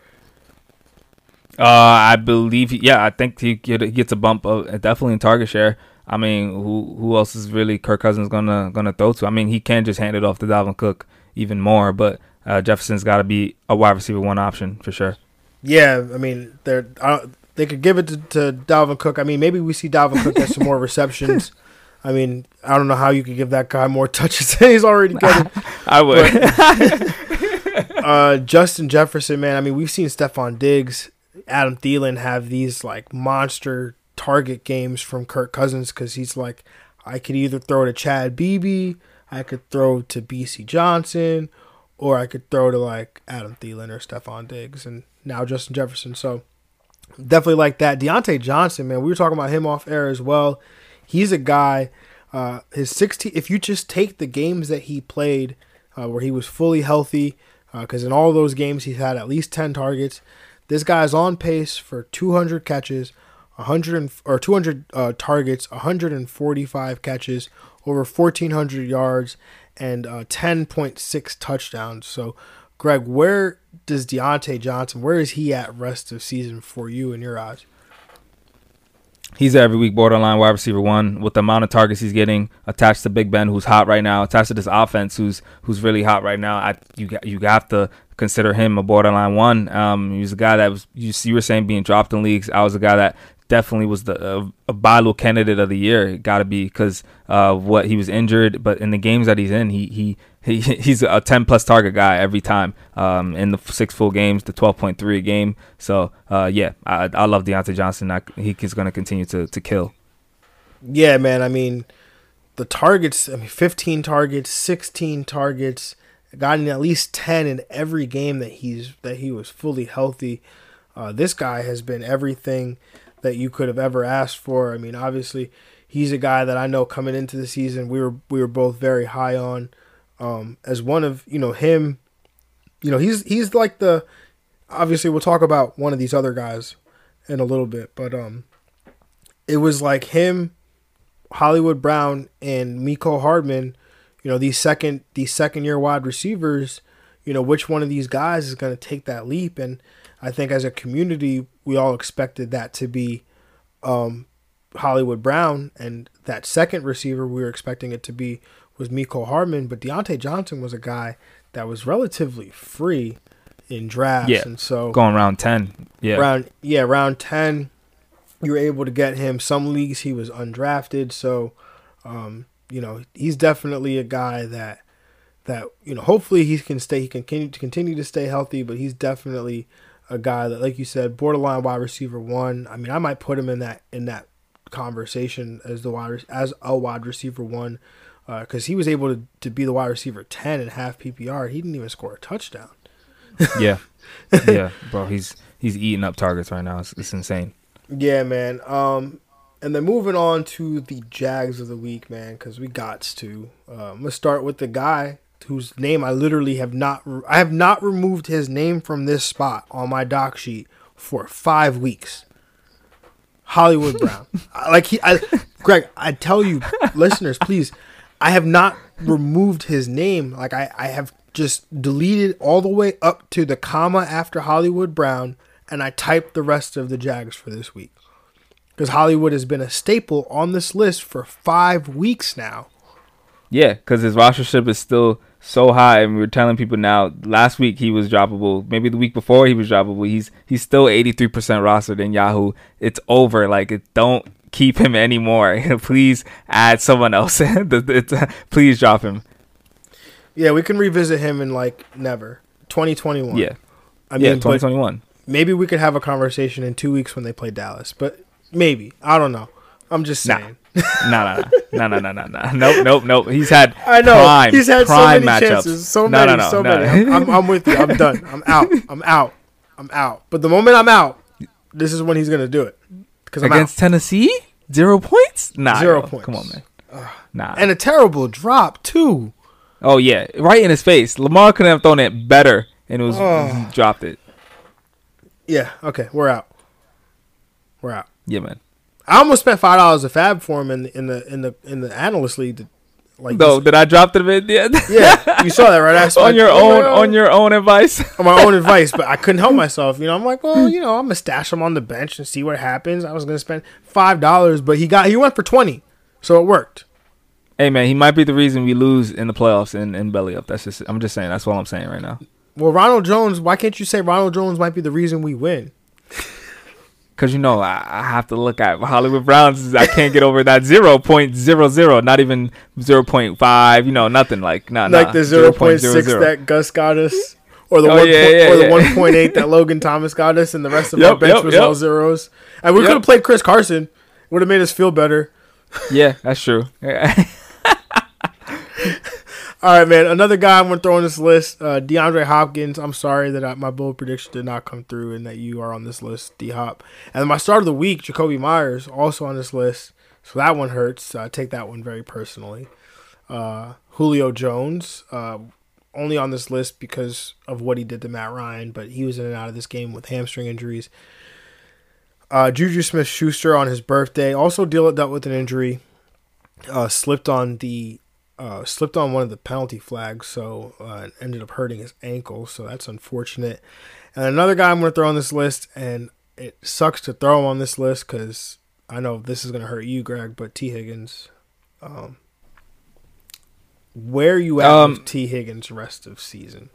Uh, I believe, yeah, I think he, gets a bump of definitely in target share. I mean, who who else is really Kirk Cousins gonna gonna throw to? I mean, he can just hand it off to Dalvin Cook even more, but uh, Jefferson's got to be a wide receiver one option for sure. Yeah, I mean, they're I don't, they could give it to, to Dalvin Cook. I mean, maybe we see Dalvin Cook get some more receptions. I mean, I don't know how you could give that guy more touches than he's already getting. I would. uh, Justin Jefferson, man. I mean, we've seen Stefon Diggs, Adam Thielen have these like monster target games from Kirk Cousins because he's like, I could either throw to Chad Beebe, I could throw to Bisi Johnson, or I could throw to like Adam Thielen or Stefon Diggs, and now Justin Jefferson. So definitely like that. Diontae Johnson, man, we were talking about him off air as well. He's a guy. Uh, his 16. If you just take the games that he played, uh, where he was fully healthy, because in all those games he's had at least 10 targets. This guy's on pace for 200 catches, 100 or 200 uh, targets, 145 catches, over 1400 yards, and uh, 10.6 touchdowns. So, Greg, where does Diontae Johnson? Where is he at rest of season for you in your eyes? He's every week borderline wide receiver one with the amount of targets he's getting attached to Big Ben, who's hot right now, attached to this offense, who's who's really hot right now. I you got you have to consider him a borderline one. Um, he was a guy that was you, you were saying being dropped in leagues. I was a guy that definitely was the uh, a candidate of the year. Got to be because of what he was injured, but in the games that he's in, he he. He, he's a 10 plus target guy every time um, in the six full games, the 12.3 a game. So, uh, yeah, I, I love Diontae Johnson. I, he's going to continue to to kill. Yeah, man. I mean, the targets, I mean, 15 targets, 16 targets, gotten at least 10 in every game that he's that he was fully healthy. Uh, this guy has been everything that you could have ever asked for. I mean, obviously, he's a guy that I know coming into the season we were we were both very high on um, as one of you know him. You know, he's he's like the obviously we'll talk about one of these other guys in a little bit, but um, it was like him, Hollywood Brown, and Mecole Hardman you know these second these second year wide receivers you know which one of these guys is going to take that leap and i think as a community we all expected that to be um, hollywood brown and that second receiver we were expecting it to be was Mecole Hardman but Diontae Johnson was a guy that was relatively free in drafts yeah, and so going round 10 yeah round yeah round 10 you were able to get him some leagues he was undrafted so um, you know, he's definitely a guy that that you know. Hopefully, he can stay. He can continue to continue to stay healthy, but he's definitely a guy that, like you said, borderline wide receiver one. I mean, I might put him in that in that conversation as the wide as a wide receiver one because uh, he was able to, to be the wide receiver 10 and half PPR. He didn't even score a touchdown. yeah, yeah, bro. He's he's eating up targets right now. It's, it's insane. Yeah, man. Um, and then moving on to the Jags of the week, man, because we got to. Uh, I'm gonna start with the guy whose name I literally have not. I have not removed his name from this spot on my doc sheet for five weeks. Hollywood Brown, like he, I, Greg, I tell you, listeners, please, I have not removed his name. Like I, I have just deleted all the way up to the comma after Hollywood Brown, and I typed the rest of the Jags for this week because Hollywood has been a staple on this list for five weeks now. Yeah, because his rostership is still so high, and we are telling people now. Last week he was droppable. Maybe the week before he was droppable. He's he's still eighty three percent rostered in Yahoo. It's over. Like it, don't keep him anymore. please add someone else. please drop him. Yeah, we can revisit him in like never. Twenty twenty one. Yeah. I mean, yeah, twenty twenty one. Maybe we could have a conversation in two weeks when they play Dallas, but Maybe. I don't know. I'm just saying. Nah, no, no, no, no, no, no, nope, nope, nope. He's had I know prime, he's had prime so many matchups. chances, so no, many, no, no, so no. many. I'm, I'm, with you. I'm done. I'm out. I'm out. I'm out. But the moment I'm out, this is when he's gonna do it. Because against Tennessee, zero points. Nah, zero points. Come on, man. Nah, and a terrible drop too. Oh yeah, right in his face. Lamar couldn't have thrown it better, and it was oh. dropped it. Yeah. Okay, we're out. We're out. Yeah, man. I almost spent five dollars a FAAB for him in the in the in the in the analyst league. To, like no, did I drop it in Yeah, yeah, you saw that, right? I on your own, on your own advice. on my own advice, but I couldn't help myself. You know, I'm like, well, you know, I'm gonna stash him on the bench and see what happens. I was gonna spend five dollars, but he got he went for twenty, so it worked. Hey man, he might be the reason we lose in the playoffs in, in belly up. That's just I'm just saying. That's all I'm saying right now. Well, Ronald Jones. Why can't you say Ronald Jones might be the reason we win? Because you know I, I, have to look at Hollywood Browns. I can't get over that zero point zero zero, not even zero point five. You know, nothing like not like nah, the zero point six that Gus got us, or the oh, one yeah, point, yeah, or yeah. the one point eight that Logan Thomas got us, and the rest of yep, our bench yep, was yep. all zeros. And we could have played Chris Carson. Would have made us feel better. Yeah, that's true. All right, man. Another guy I'm gonna throw on this list, uh, DeAndre Hopkins. I'm sorry that I, my bold prediction did not come through and that you are on this list, D Hop. And my start of the week, Jakobi Meyers, also on this list. So that one hurts. I take that one very personally. Uh, Julio Jones, uh, only on this list because of what he did to Matt Ryan, but he was in and out of this game with hamstring injuries. Uh, Juju Smith Schuster on his birthday also dealt, dealt with an injury. Uh, slipped on the uh, slipped on one of the penalty flags, so uh, ended up hurting his ankle. So that's unfortunate. And another guy I'm going to throw on this list, and it sucks to throw him on this list because I know this is going to hurt you, Greg. But Tee Higgins, um, where you at um, with Tee Higgins rest of season?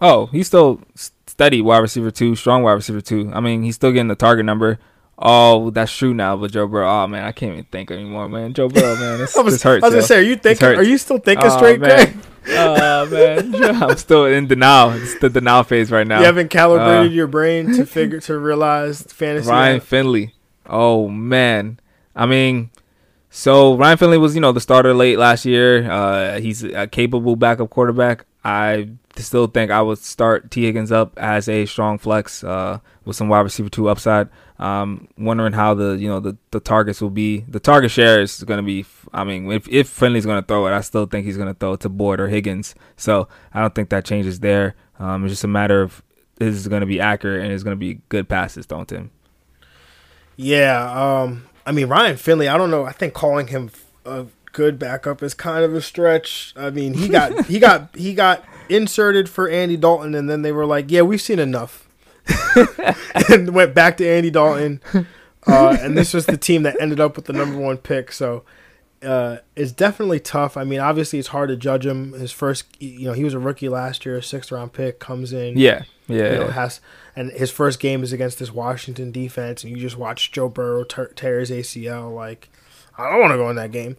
Oh, he's still steady wide receiver two, strong wide receiver two. I mean, he's still getting the target number. Oh, that's true now. But Joe Burrow, oh man, I can't even think anymore, man. Joe Burrow, man, this, I was, this hurts. I was gonna say, are you thinking? Are you still thinking Oh, straight, man. Oh man, I'm still in denial. It's the denial phase right now. You haven't calibrated Uh, your brain to figure to realize fantasy. Ryan Finley. Oh man, I mean, so Ryan Finley was you know the starter late last year. Uh, he's a capable backup quarterback. I still think I would start Tee Higgins up as a strong flex uh, with some wide receiver two upside. Um, wondering how the you know the, the targets will be. The target share is going to be. I mean, if if Finley's going to throw it, I still think he's going to throw it to Boyd or Higgins. So I don't think that changes there. Um, it's just a matter of is going to be accurate and is going to be good passes thrown to him. Yeah, um, I mean Ryan Finley. I don't know. I think calling him a good backup is kind of a stretch. I mean, he got he got he got inserted for Andy Dalton, and then they were like, "Yeah, we've seen enough," and went back to Andy Dalton. Uh, and this was the team that ended up with the number one pick. So uh, it's definitely tough. I mean, obviously it's hard to judge him. His first, you know, he was a rookie last year, sixth round pick, comes in Yeah, yeah, you know, yeah. has and his first game is against this Washington defense, and you just watch Joe Burrow tear, tear his ACL. Like, I don't want to go in that game,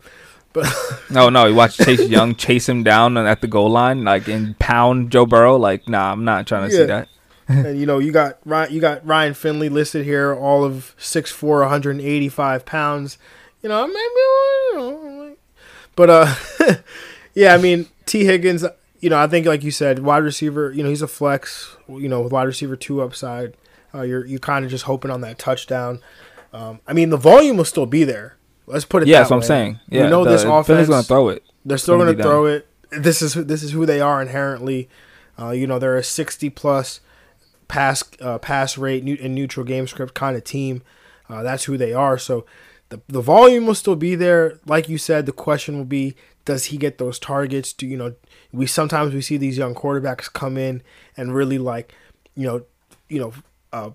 but No, no. You watch Chase Young chase him down at the goal line, like and pound Joe Burrow. Like, nah, I'm not trying to Yeah. see that. and you know you got Ryan, you got Ryan Finley listed here, all of 6'4", 185 pounds. You know, maybe you know, like- but uh, yeah, I mean Tee Higgins. You know, I think like you said, wide receiver. You know, he's a flex. You know, with wide receiver two upside, uh, you're you kind of just hoping on that touchdown. Um, I mean, the volume will still be there. Let's put it. Yeah, that that's what I'm way. saying. We Yeah, know the, this offense. Philly's gonna throw it. They're still gonna going be to throw it. This is who- this is who they are inherently. Uh, you know, they're a 60 plus pass uh, pass rate new, and neutral game script kind of team. Uh, that's who they are. So the the volume will still be there. Like you said, the question will be: Does he get those targets? Do you know? We sometimes we see these young quarterbacks come in and really like, you know, you know, uh,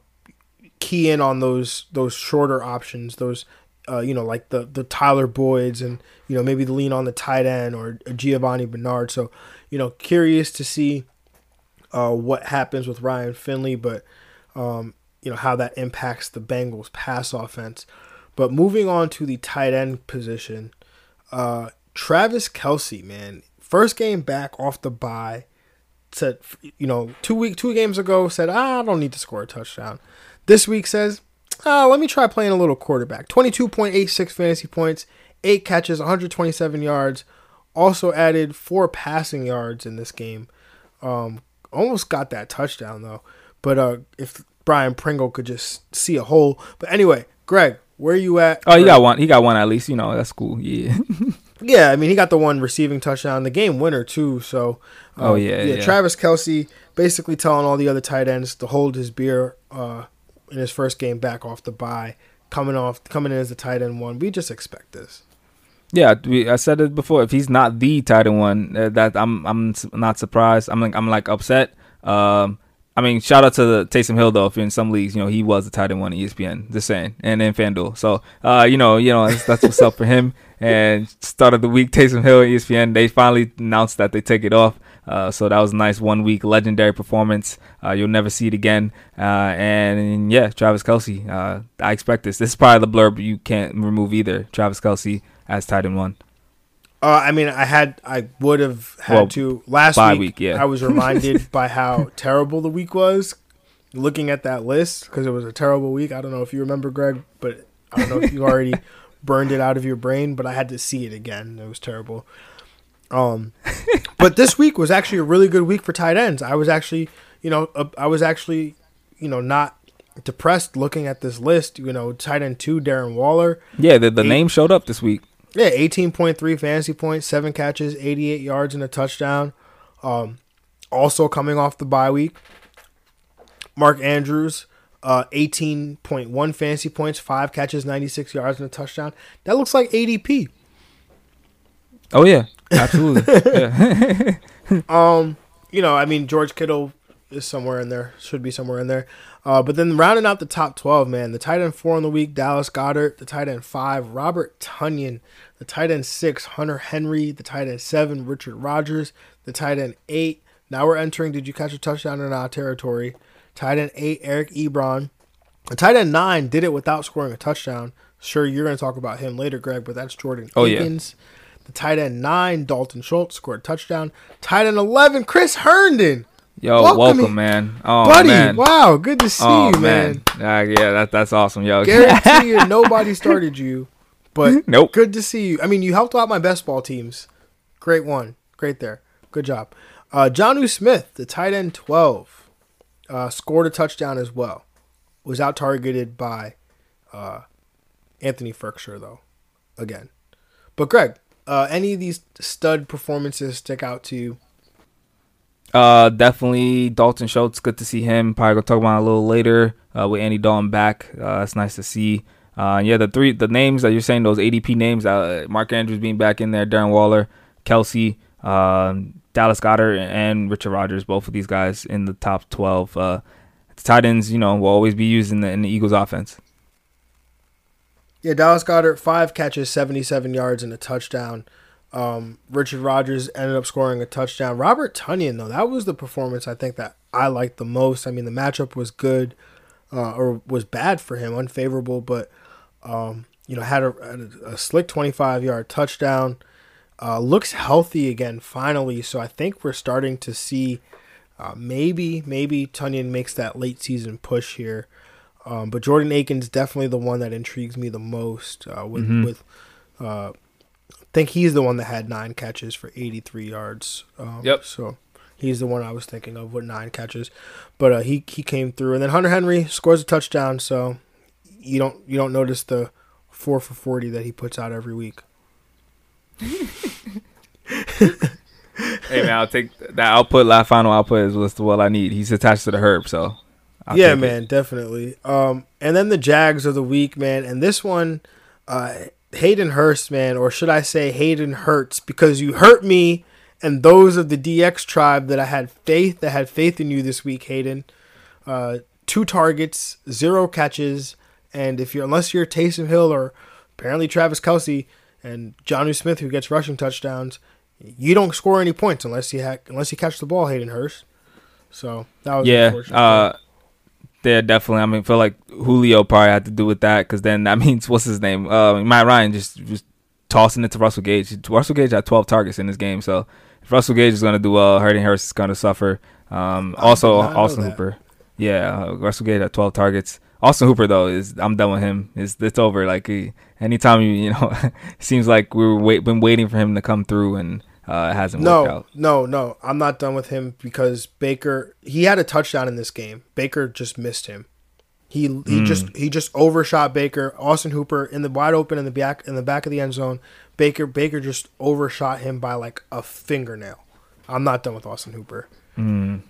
key in on those those shorter options, those uh, you know like the the Tyler Boyds and you know maybe the lean on the tight end or Giovani Bernard. So you know curious to see uh, what happens with Ryan Finley, but um, you know how that impacts the Bengals pass offense. But moving on to the tight end position, uh, Travis Kelce, man, first game back off the bye. Said you know two week two games ago said ah, I don't need to score a touchdown. This week says ah, let me try playing a little quarterback. Twenty two point eight six fantasy points, eight catches, one hundred twenty seven yards. Also added four passing yards in this game. Um, almost got that touchdown though. But uh, if Byron Pringle could just see a hole. But anyway, Greg, where are you at? Oh, he got one. He got one at least. You know, that's cool. Yeah. Yeah, I mean he got the one receiving touchdown, the game winner too. So, uh, Oh, yeah, yeah. Travis Kelce basically telling all the other tight ends to hold his beer uh, in his first game back off the bye, coming off coming in as the tight end one. We just expect this. Yeah, we, I said it before. If he's not the tight end one, uh, that I'm I'm not surprised. I'm like I'm like upset. Um, I mean, shout out to the Taysom Hill though. If you're in some leagues, you know he was the tight end one E ESPN. Just saying, and then FanDuel. So, uh, you know, you know that's, that's what's up for him. And start of the week, Taysom Hill ESPN. They finally announced that they take it off. Uh, so that was a nice one week legendary performance. Uh, you'll never see it again. Uh, and yeah, Travis Kelce. Uh, I expect this. This is probably the blurb you can't remove either. Travis Kelce as tight end one. Uh, I mean, I had, I would have had Well, to last week. week, yeah. I was reminded by how terrible the week was. Looking at that list because it was a terrible week. I don't know if you remember, Greg, but I don't know if you already burned it out of your brain. But I had to see it again. It was terrible. Um, but this week was actually a really good week for tight ends. I was actually, you know, uh, I was actually, you know, not depressed looking at this list. You know, tight end two, Darren Waller. Yeah, the, the Eight- name showed up this week. Yeah, eighteen point three fantasy points, seven catches, eighty eight yards, and a touchdown. Um, also coming off the bye week, Mark Andrews, uh, eighteen point one fantasy points, five catches, ninety six yards, and a touchdown. That looks like ADP. Oh yeah, absolutely. yeah. Um, you know, I mean, George Kittle is somewhere in there, should be somewhere in there. Uh, but then rounding out the top 12, man, the tight end four on the week, Dallas Goedert, the tight end five, Robert Tonyan, the tight end six, Hunter Henry, the tight end seven, Richard Rodgers, the tight end eight, Now we're entering did you catch a touchdown or not territory. Tight end eight, Eric Ebron. The tight end nine did it without scoring a touchdown. Sure, you're going to talk about him later, Greg, but that's Jordan Oh, yeah. The tight end nine, Dalton Schultz, scored a touchdown. Tight end 11, Chris Herndon. Yo, Welcome welcome, man. Oh, Buddy, man. wow, good to see Oh, you, man. man. Uh, yeah, that, that's awesome, yo. Guarantee you nobody started you, but Nope. good to see you. I mean, you helped out my best ball teams. Great one. Great there. Good job. Uh, Jonnu Smith, the tight end 12, uh, scored a touchdown as well. Was out targeted by uh, Anthony Firkser, though, again. But, Greg, uh, any of these stud performances stick out to you? Uh, definitely Dalton Schultz. Good to see him. Probably gonna talk about a little later. Uh, with Andy Dalton back, uh, that's nice to see. Uh, yeah, the three the names that you're saying, those ADP names, uh, Mark Andrews being back in there, Darren Waller, Kelce, um, Dallas Goedert, and Richard Rodgers. Both of these guys in the top twelve. Uh, tight ends, you know, will always be used in the in the Eagles offense. Yeah, Dallas Goedert, five catches, 77 yards, and a touchdown. Um, Richard Rodgers ended up scoring a touchdown. Robert Tonyan, though, that was the performance I think that I liked the most. I mean, the matchup was good, uh, or was bad for him, unfavorable, but, um, you know, had a, a, slick 25 yard touchdown. Uh, looks healthy again, finally. So I think we're starting to see uh, maybe, maybe Tonyan makes that late season push here. Um, but Jordan Akins definitely the one that intrigues me the most. Uh, with Mhm. with, uh, I think he's the one that had nine catches for 83 yards. Um, Yep. So he's the one I was thinking of with nine catches, but uh, he he came through, and then Hunter Henry scores a touchdown. So you don't you don't notice the four for 40 that he puts out every week. Hey man, I'll take that output. Last final output is what's what I need. He's attached to the herb, so I'll yeah, take it. man, definitely. Um, and then the Jags of the week, man, and this one, uh, Hayden Hurst, man, or should I say Hayden Hurts, because you hurt me and those of the DX tribe that I had faith that had faith in you this week, Hayden. Uh, two targets, zero catches, and if you're unless you're Taysom Hill or apparently Travis Kelce and Johnny Smith who gets rushing touchdowns, you don't score any points unless you ha- unless you catch the ball, Hayden Hurst. So that was Yeah, unfortunate. uh, yeah, definitely. I mean, feel like Julio probably had to do with that because then that means what's his name? Uh, Matt Ryan just just tossing it to Russell Gage. Russell Gage had 12 targets in this game, so if Russell Gage is going to do well, Hurting Harris is going to suffer. Um, also, did not know Austin that. Hooper. Yeah, uh, Russell Gage had 12 targets. Austin Hooper though is I'm done with him. It's it's over. Like he, anytime you you know, seems like we were wait, been waiting for him to come through and uh, it hasn't worked No, out. no, no. I'm not done with him because Baker. He had a touchdown in this game. Baker just missed him. He he Mm. just he just overshot Baker. Austin Hooper in the wide open in the back in the back of the end zone. Baker Baker just overshot him by like a fingernail. I'm not done with Austin Hooper. Mm.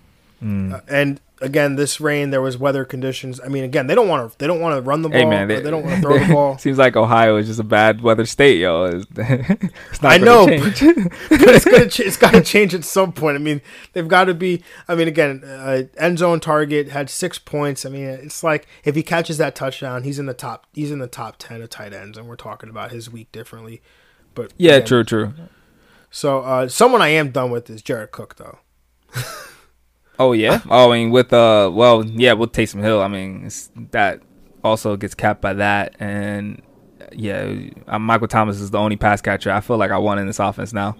Mm. Uh, and again, this rain there was weather conditions. I mean, again, they don't want to they don't want to run the ball. Hey man, or they, don't want to throw the ball. Seems like Ohio is just a bad weather state, yo. It's, it's not I know, but it's gonna ch- it's got to change at some point. I mean, they've got to be. I mean, again, uh, end zone target had six points. I mean, it's like if he catches that touchdown, he's in the top. He's in the top ten of tight ends, and we're talking about his week differently. But yeah, again, true, true. So uh, someone I am done with is Jared Cook, though. Oh yeah. Oh, I mean, with uh, well, yeah, with Taysom Hill, I mean, it's, that also gets capped by that, and yeah, uh, Michael Thomas is the only pass catcher I feel like I want in this offense now.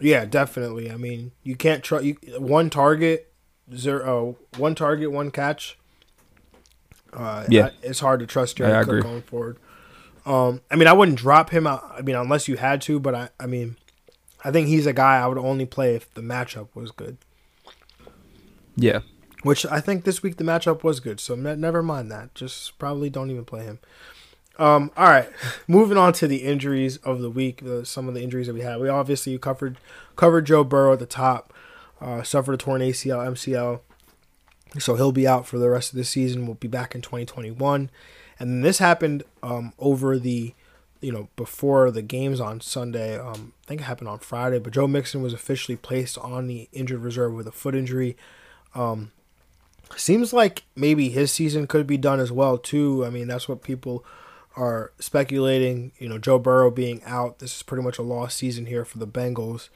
Yeah, definitely. I mean, you can't try you one target, zero, uh, one target, one catch. Uh, Yeah. It's hard to trust I Jared Cook agree. going forward. Um, I mean, I wouldn't drop him out. I mean, unless you had to, but I, I mean, I think he's a guy I would only play if the matchup was good. Yeah. Which I think this week the matchup was good, so ne- never mind that. Just probably don't even play him. Um, all right, moving on to the injuries of the week. The, some of the injuries that we had. We obviously covered covered Joe Burrow at the top. Uh, suffered a torn ACL, MCL, so he'll be out for the rest of the season. We'll be back in 2021, and then this happened um, over the, you know, before the games on Sunday. Um, I think it happened on Friday, but Joe Mixon was officially placed on the injured reserve with a foot injury. Um, seems like maybe his season could be done as well too. I mean, that's what people are speculating. You know, Joe Burrow being out, this is pretty much a lost season here for the Bengals.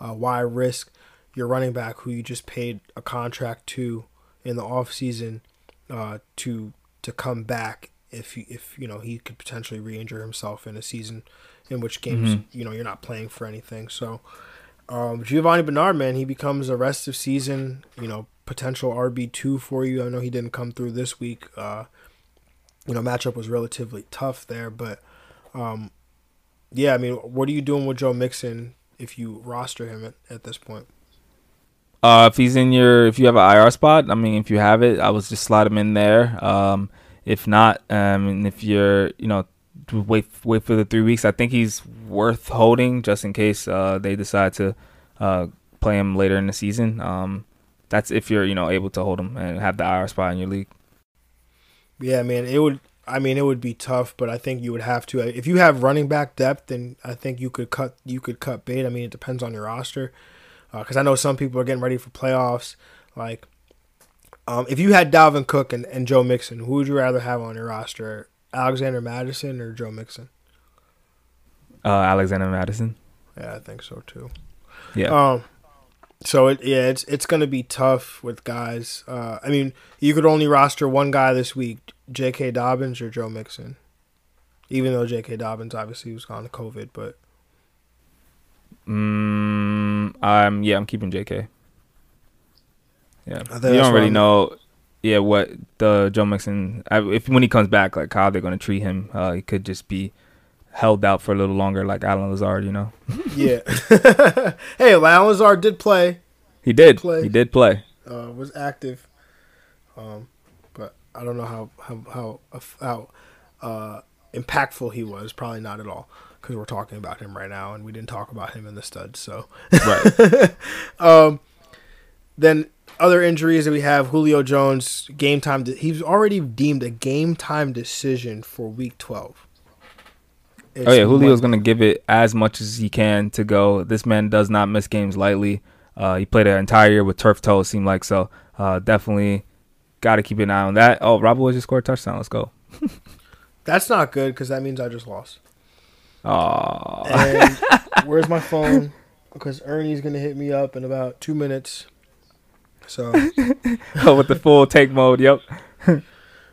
Uh, why risk, your running back who you just paid a contract to in the off season uh, to to come back if he, if you know he could potentially re-injure himself in a season in which games mm-hmm. you know you're not playing for anything. So um, Giovani Bernard, man, he becomes a rest of season you know potential RB two for you. I know he didn't come through this week. Uh, you know matchup was relatively tough there, but um, yeah, I mean, what are you doing with Joe Mixon if you roster him at, at this point? Uh, if he's in your, if you have an IR spot, I mean, if you have it, I was just slide him in there. Um, if not, um, and if you're, you know, wait wait for the three weeks, I think he's worth holding just in case uh, they decide to uh, play him later in the season. Um, that's if you're, you know, able to hold them and have the IR spot in your league. Yeah, man, it would. I mean, it would be tough, but I think you would have to. If you have running back depth, then I think you could cut. You could cut bait. I mean, it depends on your roster because uh, I know some people are getting ready for playoffs. Like, um, if you had Dalvin Cook and, and Joe Mixon, who would you rather have on your roster, Alexander Mattison or Joe Mixon? Uh, Alexander Mattison. Yeah, I think so too. Yeah. Um. So it yeah it's it's gonna be tough with guys. Uh, I mean, you could only roster one guy this week: J.K. Dobbins or Joe Mixon. Even though J.K. Dobbins obviously was gone to COVID, but Mm, um, yeah, I'm keeping J.K. Yeah, you don't really know. Yeah, what the Joe Mixon I, if when he comes back, like how they're going to treat him. Uh, he could just be held out for a little longer, like Allen Lazard. You know. yeah. hey, Allen Lazard did play. He did. Play. He did play. Uh, was active. Um, but I don't know how how how how uh, impactful he was. Probably not at all because we're talking about him right now, and we didn't talk about him in the studs. So, right. um, then other injuries that we have: Julio Jones game time. De- he's already deemed a game time decision for Week Twelve. Oh yeah, Julio's gonna give it as much as he can to go. This man does not miss games lightly. Uh, he played an entire year with turf toe. It seemed like so. Uh, definitely got to keep an eye on that. Oh, Rob Williams just scored a touchdown. Let's go. That's not good because that means I just lost. Oh. where's my phone? Because Ernie's gonna hit me up in about two minutes. So. oh, with the full take mode. Yep.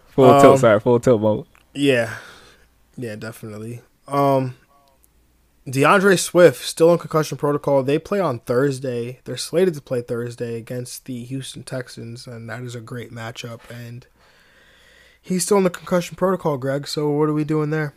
full um, tilt. Sorry, full tilt mode. Yeah. Yeah, definitely. Um. DeAndre Swift still in concussion protocol. They play on Thursday. They're slated to play Thursday against the Houston Texans, and that is a great matchup. And he's still in the concussion protocol, Greg. So what are we doing there?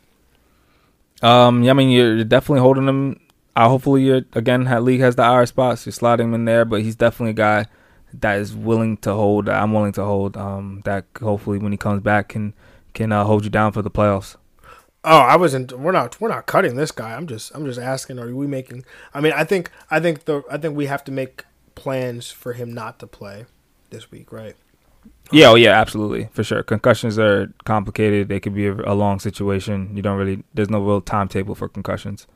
Um, yeah, I mean, you're definitely holding him. Uh, hopefully, you're, again, league has the IR spots. You're sliding him in there, but he's definitely a guy that is willing to hold. I'm willing to hold. Um, that hopefully when he comes back can can uh, hold you down for the playoffs. Oh, I wasn't. We're not. We're not cutting this guy. I'm just. I'm just asking. Are we making? I mean, I think. I think the. I think we have to make plans for him not to play this week, right? Yeah, oh yeah, absolutely, for sure. Concussions are complicated. They could be a, a, long situation. You don't really, there's no real timetable for concussions.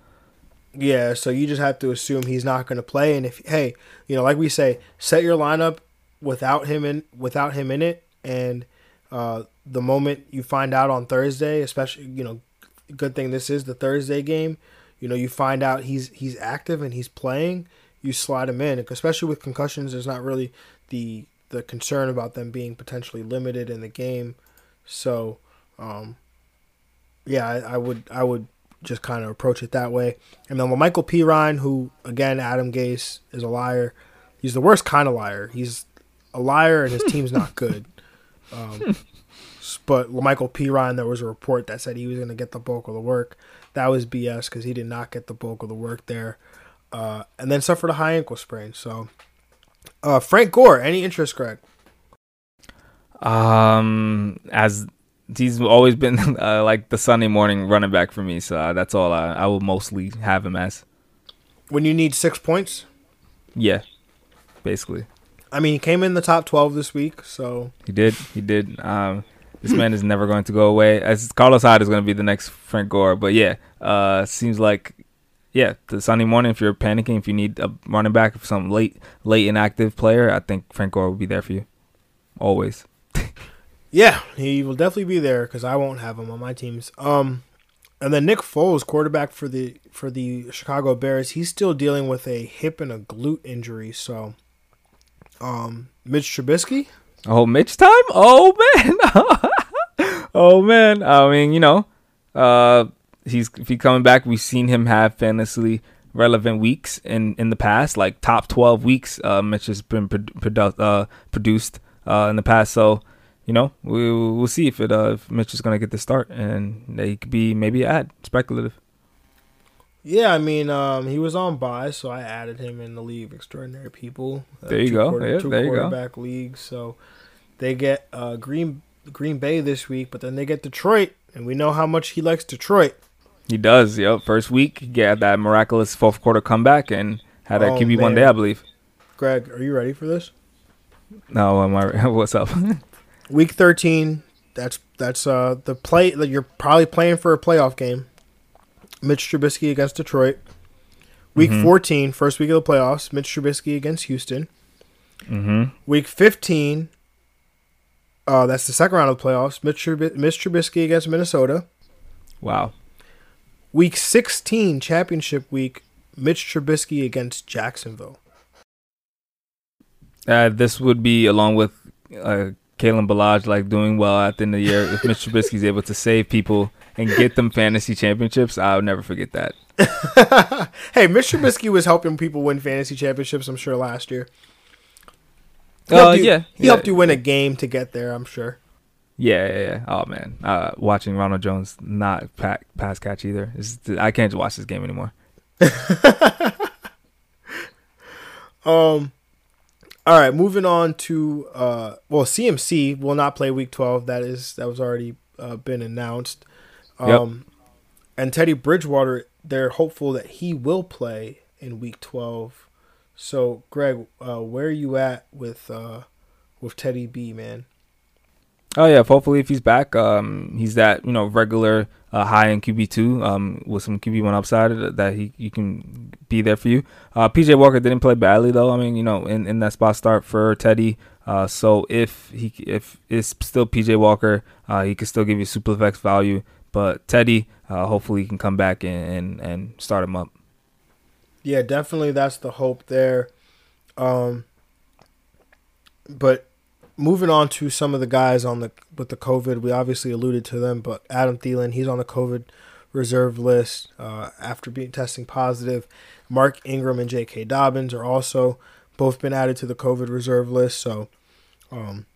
Yeah, so you just have to assume he's not going to play. And if hey, you know, like we say, set your lineup without him in without him in it, and uh, the moment you find out on Thursday, especially you know, good thing this is the Thursday game. You know, you find out he's he's active and he's playing. You slide him in, especially with concussions. There's not really the the concern about them being potentially limited in the game. So, um, yeah, I, I, would I would just kind of approach it that way. And then with Michael Perine, who again Adam Gase is a liar. He's the worst kind of liar. He's a liar, and his team's not good. Um, but Michael Perine, there was a report that said he was going to get the bulk of the work. That was BS because he did not get the bulk of the work there. Uh, and then suffered a high ankle sprain. So uh, Frank Gore, any interest, Greg? Um, as he's always been uh, like the Sunday morning running back for me, so uh, that's all I, I will mostly have him as. When you need six points. Yeah, basically. I mean, he came in the top twelve this week, so he did. He did. Um, this man is never going to go away. As Carlos Hyde is going to be the next Frank Gore, but yeah, uh, seems like yeah, the Sunday morning, if you're panicking, if you need a running back, some late, late inactive player, I think Frank Gore will be there for you, always. yeah, he will definitely be there because I won't have him on my teams. Um, And then Nick Foles, quarterback for the for the Chicago Bears, he's still dealing with a hip and a glute injury. So, um, Mitch Trubisky. Oh, Mitch time. Oh man. oh man. I mean, you know, uh, he's if he coming back, we've seen him have fantasy relevant weeks in in the past, like top twelve weeks. Uh, Mitch has been produ- uh, produced uh, in the past, so you know, we we'll see if it uh if Mitch is gonna get the start and they could be maybe a ad speculative. Yeah, I mean, um, he was on buy, so I added him in the league of extraordinary people. Uh, there you go. Quarter, yeah, two there you quarterback leagues, so they get uh, Green Green Bay this week, but then they get Detroit, and we know how much he likes Detroit. He does. Yep. First week, he got that miraculous fourth quarter comeback and had that oh, QB one day, I believe. Greg, are you ready for this? No, am I? What's up? Week thirteen. That's that's uh the play that you're probably playing for a playoff game. Mitch Trubisky against Detroit. Week mm-hmm. 14, first week of the playoffs, Mitch Trubisky against Houston. Mm-hmm. Week 15, uh, that's the second round of the playoffs. Mitch, Trub- Mitch Trubisky against Minnesota. Wow. Week 16, championship week, Mitch Trubisky against Jacksonville. Uh, this would be along with uh, Kalen Ballage like doing well at the end of the year. if Mitch Trubisky is able to save people and get them fantasy championships, I'll never forget that. hey, Mitch Trubisky was helping people win fantasy championships. I'm sure last year. He uh, you, yeah, he yeah. helped you win a game to get there. I'm sure. Yeah, yeah, yeah. Oh man, uh, watching Ronald Jones not pass catch either. It's, I can't watch this game anymore. um. All right, moving on to uh, well, CMC will not play Week 12. That is that was already uh, been announced. Um, yep. and Teddy Bridgewater, they're hopeful that he will play in Week 12. So, Greg, uh, where are you at with uh, with Teddy B, man? Oh yeah, hopefully if he's back, um, he's that you know regular uh, high end QB two um, with some QB one upside that he you can be there for you. Uh, PJ Walker didn't play badly though. I mean you know in, in that spot start for Teddy. Uh, so if he if it's still PJ Walker, uh, he can still give you super flex value. But Teddy, uh, hopefully he can come back and, and and start him up. Yeah, definitely that's the hope there. Um, but moving on to some of the guys on the with the COVID, we obviously alluded to them, but Adam Thielen, he's on the COVID reserve list uh, after being testing positive. Mark Ingram and J.K. Dobbins are also both been added to the COVID reserve list. So, um,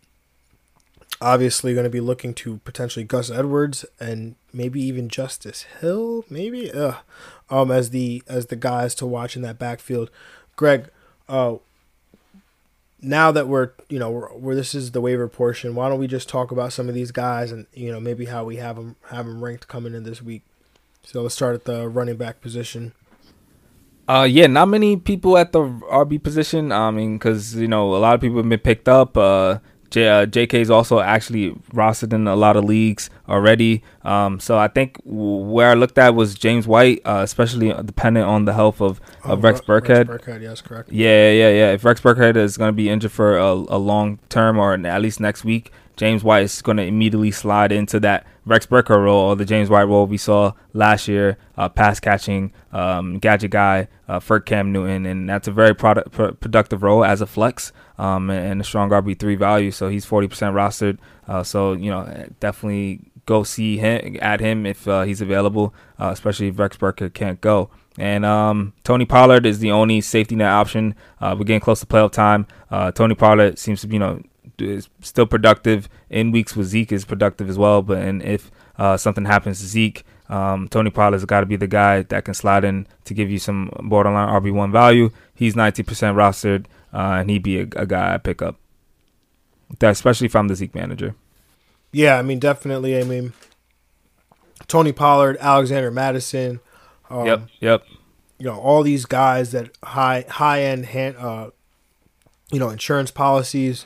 obviously, going to be looking to potentially Gus Edwards and maybe even Justice Hill, maybe, Ugh. um, as the as the guys to watch in that backfield. Greg, uh, now that we're you know we're, we're, this is the waiver portion why don't we just talk about some of these guys and you know maybe how we have them have them ranked coming in this week. So let's start at the running back position. Uh yeah not many people at the rb position. I mean because you know a lot of people have been picked up. Uh J, uh, JK is also actually rostered in a lot of leagues already. Um, so I think where I looked at was James White, uh, especially dependent on the health of, of oh, Rex Burkhead. Rex Burkhead, yes, correct. Yeah, yeah, yeah. If Rex Burkhead is going to be injured for a, a long term or at least next week, James White is going to immediately slide into that Rex Burkhead role or the James White role we saw last year, uh, pass catching, um, gadget guy uh, for Cam Newton, and that's a very product, pr- productive role as a flex um, and a strong RB three value. So he's forty percent rostered. Uh, so you know definitely go see him, at him if uh, he's available, uh, especially if Rex Burkhead can't go. And um, Tony Pollard is the only safety net option. Uh, we're getting close to playoff time. Uh, Tony Pollard seems to be, you know, is still productive in weeks with Zeke is productive as well. But and if uh, something happens to Zeke, um, Tony Pollard's got to be the guy that can slide in to give you some borderline RB one value. He's 90% rostered, uh, and he'd be a, a guy I pick up. That especially if I'm the Zeke manager. Yeah, I mean definitely. I mean Tony Pollard, Alexander Mattison. Um, yep. Yep. You know all these guys that high high end hand, uh, you know insurance policies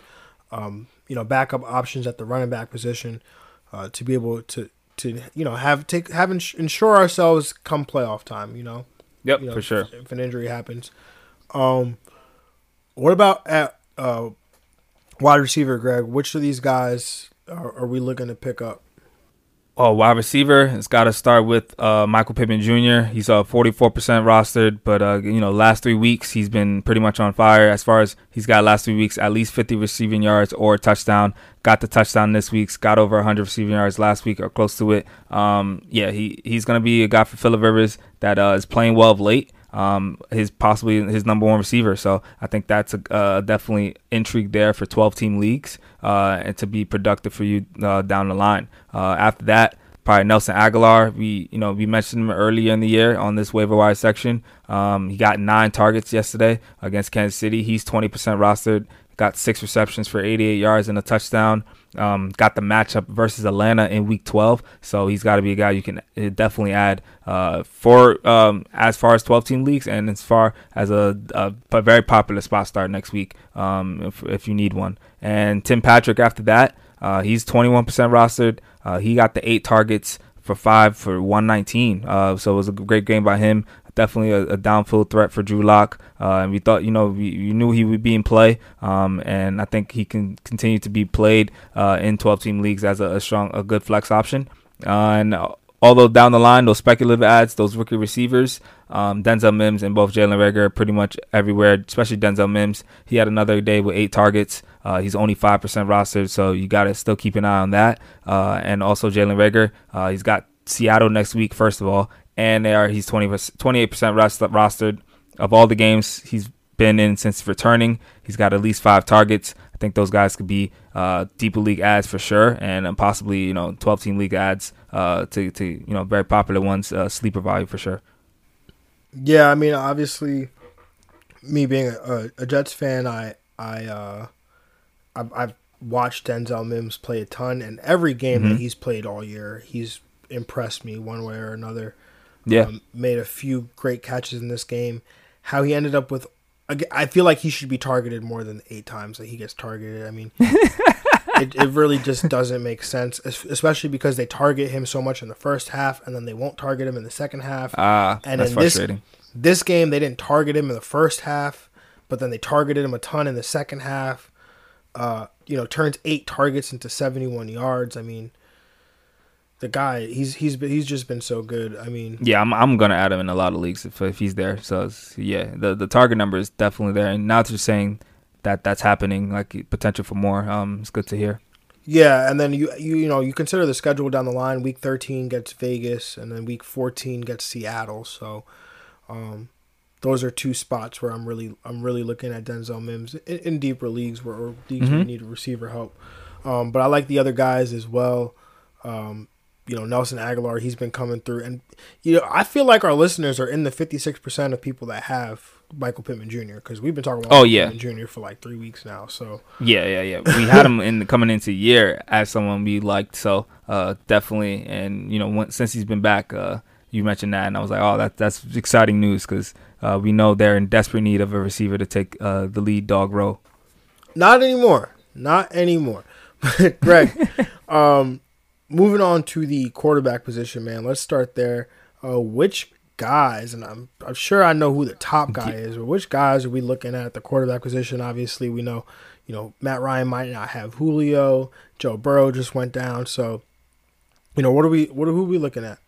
um, you know, backup options at the running back position uh, to be able to to you know have take have ins- ensure ourselves come playoff time. You know. Yep, you know, for sure. If, if, an injury happens, um, what about at uh, wide receiver, Greg? Which of these guys are, are we looking to pick up? Oh, wide receiver, it's got to start with uh, Michael Pittman Jr. He's uh, 44% rostered, but uh, you know, last three weeks he's been pretty much on fire. As far as he's got last three weeks, at least 50 receiving yards or touchdown. Got the touchdown this week. Got over 100 receiving yards last week or close to it. Um, yeah, he he's gonna be a guy for Philip Rivers that uh, is playing well of late um, his possibly his number one receiver. So I think that's a uh, definitely intrigue there for 12 team leagues uh, and to be productive for you uh, down the line. Uh, after that, probably Nelson Agholor. We you know we mentioned him earlier in the year on this waiver wire section. Um, he got nine targets yesterday against Kansas City. He's 20% rostered. Got six receptions for 88 yards and a touchdown. Um, got the matchup versus Atlanta in Week 12, so he's got to be a guy you can uh, definitely add uh, for um, as far as 12 team leagues and as far as a, a, a very popular spot start next week um, if, if you need one. And Tim Patrick after that, uh, he's 21% rostered. Uh, he got the eight targets for five for 119. Uh, so it was a great game by him definitely a, a downfield threat for Drew Lock. Uh, and we thought, you know, we, we, knew he would be in play. Um, and I think he can continue to be played uh, in 12 team leagues as a, a, strong, a good flex option. Uh, and although down the line, those speculative ads, those rookie receivers, um, Denzel Mims and both Jalen Reagor pretty much everywhere, especially Denzel Mims. He had another day with eight targets. Uh, he's only 5% rostered, so you got to still keep an eye on that. Uh, and also Jalen Reagor, uh, he's got Seattle next week, first of all, and they are he's 20 28% rostered of all the games he's been in since returning. He's got at least five targets. I think those guys could be uh, deeper league ads for sure, and possibly you know 12 team league ads uh, to to you know very popular ones, uh, sleeper value for sure. Yeah, I mean obviously, me being a, a Jets fan, I I uh, I've, I've, watched Denzel Mims play a ton, and every game mm-hmm. that he's played all year, he's impressed me one way or another. Yeah, um, made a few great catches in this game. How he ended up with, I feel like he should be targeted more than eight times that he gets targeted. I mean, it, it really just doesn't make sense, especially because they target him so much in the first half, and then they won't target him in the second half. Ah, uh, and that's in frustrating. This, this game, they didn't target him in the first half, but then they targeted him a ton in the second half. Uh, you know, turns eight targets into seventy-one yards. I mean, the guy he's he's been, he's just been so good. I mean, yeah, I'm I'm gonna add him in a lot of leagues if, if he's there. So yeah, the the target number is definitely there, and now you're saying that that's happening, like potential for more, um, it's good to hear. Yeah, and then you you you know you consider the schedule down the line. Week 13 gets Vegas, and then week 14 gets Seattle. So, um, those are two spots where I'm really I'm really looking at Denzel Mims in, in deeper leagues where or leagues mm-hmm. where need receiver help. Um, but I like the other guys as well. Um, you know Nelson Agholor, he's been coming through, and you know I feel like our listeners are in the fifty six percent of people that have Michael Pittman Jr. because we've been talking about oh yeah Pittman Jr. for like three weeks now. So yeah, yeah, yeah. We had him in coming into the year as someone we liked, so uh, definitely. And you know, when, since he's been back, uh, you mentioned that, and I was like, oh, that that's exciting news because uh, we know they're in desperate need of a receiver to take uh, the lead dog role. Not anymore. Not anymore. Greg, um, moving on to the quarterback position, man. Let's start there. Uh, which guys, and I'm I'm sure I know who the top guy is, but which guys are we looking at, at the quarterback position? Obviously, we know, you know, Matt Ryan might not have Julio. Joe Burrow just went down, so you know, what are we what are who are we looking at?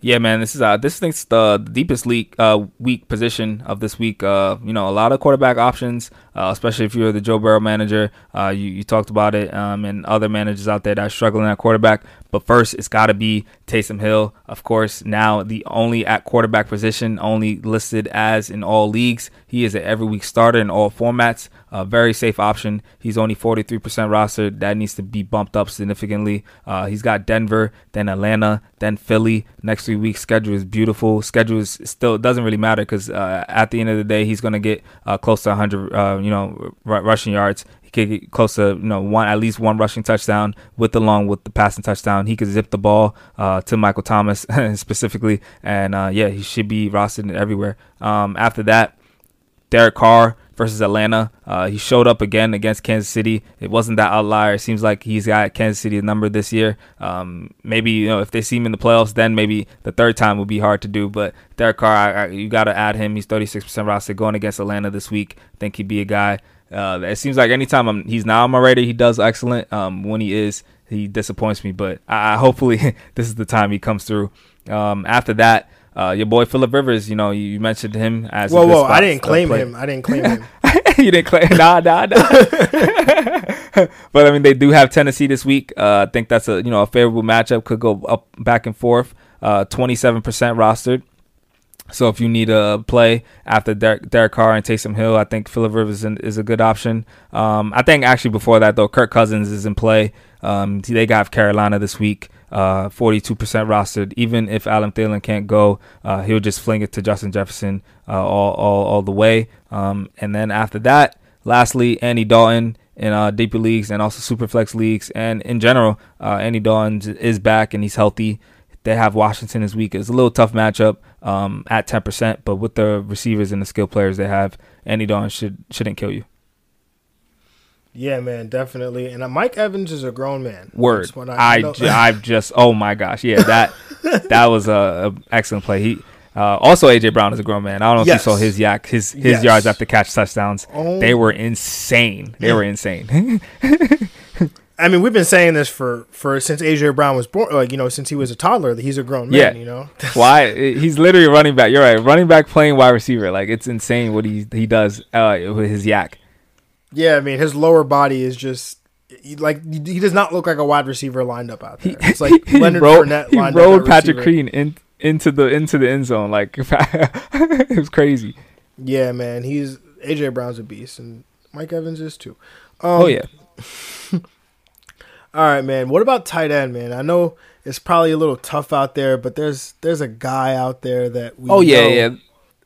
Yeah, man, this is uh this is the, deepest league uh week position of this week. Uh, you know, a lot of quarterback options, uh, especially if you're the Joe Burrow manager. Uh, you, you talked about it, um, and other managers out there that are struggling at quarterback. But first, it's got to be Taysom Hill, of course. Now the only at quarterback position, only listed as in all leagues. He is an every week starter in all formats. A very safe option. He's only 43% rostered. That needs to be bumped up significantly. Uh, he's got Denver, then Atlanta, then Philly. Next three weeks schedule is beautiful. Schedule is still doesn't really matter because uh, at the end of the day, he's going to get uh, close to 100, uh, you know, r- rushing yards. He could get close to you know one at least one rushing touchdown with along with the passing touchdown. He could zip the ball uh, to Michael Thomas specifically, and uh, yeah, he should be rostered everywhere. Um, after that, Derek Carr versus Atlanta. Uh, he showed up again against Kansas City. It wasn't that outlier. It seems like he's got Kansas City's number this year. Um, maybe you know if they see him in the playoffs, then maybe the third time will be hard to do. But Derek Carr, I, I, you got to add him. He's 36% roster going against Atlanta this week. I think he'd be a guy uh, it seems like anytime I'm, he's not on my radar, he does excellent. Um, when he is, he disappoints me. But I, hopefully this is the time he comes through. Um, after that, uh, your boy Philip Rivers, you know, you, you mentioned him as whoa, whoa. I didn't claim him. I didn't claim him. you didn't claim, nah, nah, nah. but I mean, they do have Tennessee this week. Uh, I think that's a you know a favorable matchup. Could go up back and forth. Uh, Twenty seven percent rostered. So if you need a play after Derek, Derek Carr and Taysom Hill, I think Philip Rivers is a good option. Um, I think actually before that though, Kirk Cousins is in play. Um, they got Carolina this week, uh, 42% rostered. Even if Adam Thielen can't go, uh, he'll just fling it to Justin Jefferson uh, all, all all the way. Um, and then after that, lastly, Andy Dalton in uh, deeper leagues and also super flex leagues and in general, uh, Andy Dalton is back and he's healthy. They have Washington this week. It's a little tough matchup um, at 10%, but with the receivers and the skill players they have, Andy Dalton should shouldn't kill you. Yeah, man, definitely. And uh, Mike Evans is a grown man. Word. I, I, I just oh my gosh, yeah, that that was a, a excellent play. He uh, also AJ Brown is a grown man. I don't know yes. if you saw his YAC, his his yes. yards after catch touchdowns. Oh. They were insane. They were insane. I mean, we've been saying this for for since AJ Brown was born, like you know, since he was a toddler, that he's a grown man. Yeah. You know, why he's literally running back. You're right, running back playing wide receiver. Like it's insane what he he does uh, with his YAC. Yeah, I mean, his lower body is just like he does not look like a wide receiver lined up out there. It's like he Leonard rolled, Fournette he rolled Patrick Queen in, into the into the end zone. Like it was crazy. Yeah, man, he's AJ Brown's a beast, and Mike Evans is too. Um, oh yeah. All right, man. What about tight end, man? I know it's probably a little tough out there, but there's there's a guy out there that we. Oh yeah, know. yeah.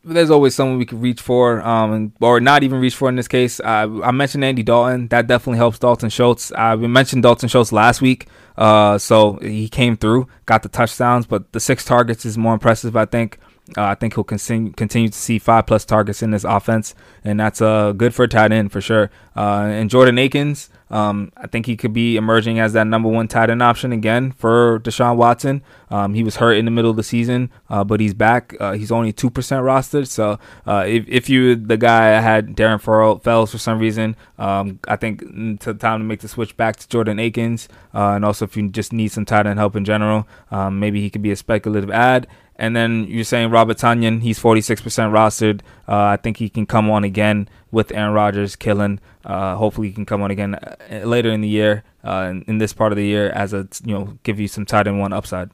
There's always someone we could reach for, um, or not even reach for in this case. Uh, I mentioned Andy Dalton. That definitely helps Dalton Schultz. We mentioned Dalton Schultz last week, uh, so he came through, got the touchdowns, but the six targets is more impressive, I think. Uh, I think he'll continue continue to see five plus targets in this offense, and that's uh, good for a tight end for sure. Uh, and Jordan Akins, um, I think he could be emerging as that number one tight end option again for Deshaun Watson. Um, he was hurt in the middle of the season, uh, but he's back. Uh, he's only two percent rostered, so uh, if if you the guy I had Darren Fells for some reason, um, I think it's time to make the switch back to Jordan Akins, and also if you just need some tight end help in general, um, maybe he could be a speculative ad. And then you're saying Robert Tonyan, he's 46% rostered. Uh, I think he can come on again with Aaron Rodgers killing. Uh, hopefully, he can come on again uh, later in the year, uh, in, in, this part of the year, as a you know, give you some tight end one upside.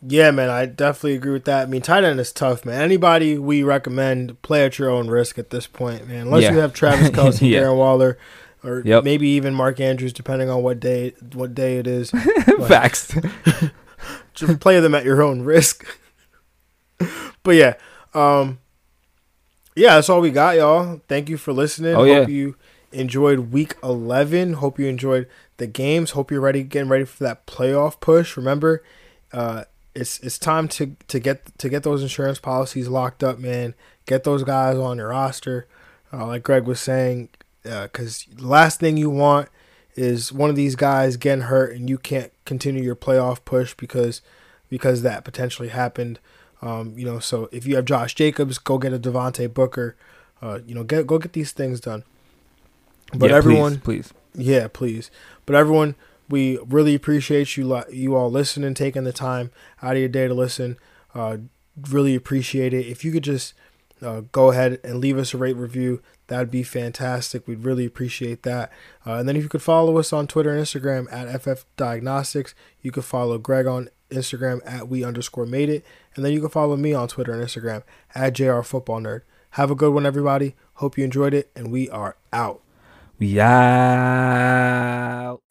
Yeah, man, I definitely agree with that. I mean, tight end is tough, man. Anybody we recommend play at your own risk at this point, man. Unless yeah. you have Travis Kelce, yeah. Darren Waller, or yep. maybe even Mark Andrews, depending on what day what day it is. Facts. Just play them at your own risk. but yeah, um, yeah, that's all we got, y'all. Thank you for listening. Oh, Hope yeah. you enjoyed week 11. Hope you enjoyed the games. Hope you're ready, getting ready for that playoff push. Remember, uh, it's it's time to to get to get those insurance policies locked up, man. Get those guys on your roster. Uh, like Greg was saying, because uh, the last thing you want is one of these guys getting hurt and you can't continue your playoff push because because that potentially happened. Um, you know, so if you have Josh Jacobs, go get a Devontae Booker. Uh, you know, get go get these things done. But yeah, everyone, please, please, yeah, please. But everyone, we really appreciate you you all listening, taking the time out of your day to listen. Uh, really appreciate it. If you could just uh, go ahead and leave us a rate review. That'd be fantastic. We'd really appreciate that. Uh, and then if you could follow us on Twitter and Instagram at FF Diagnostics, you could follow Greg on Instagram at we underscore made it. And then you can follow me on Twitter and Instagram at JR Football Nerd. Have a good one, everybody. Hope you enjoyed it, and we are out. We out.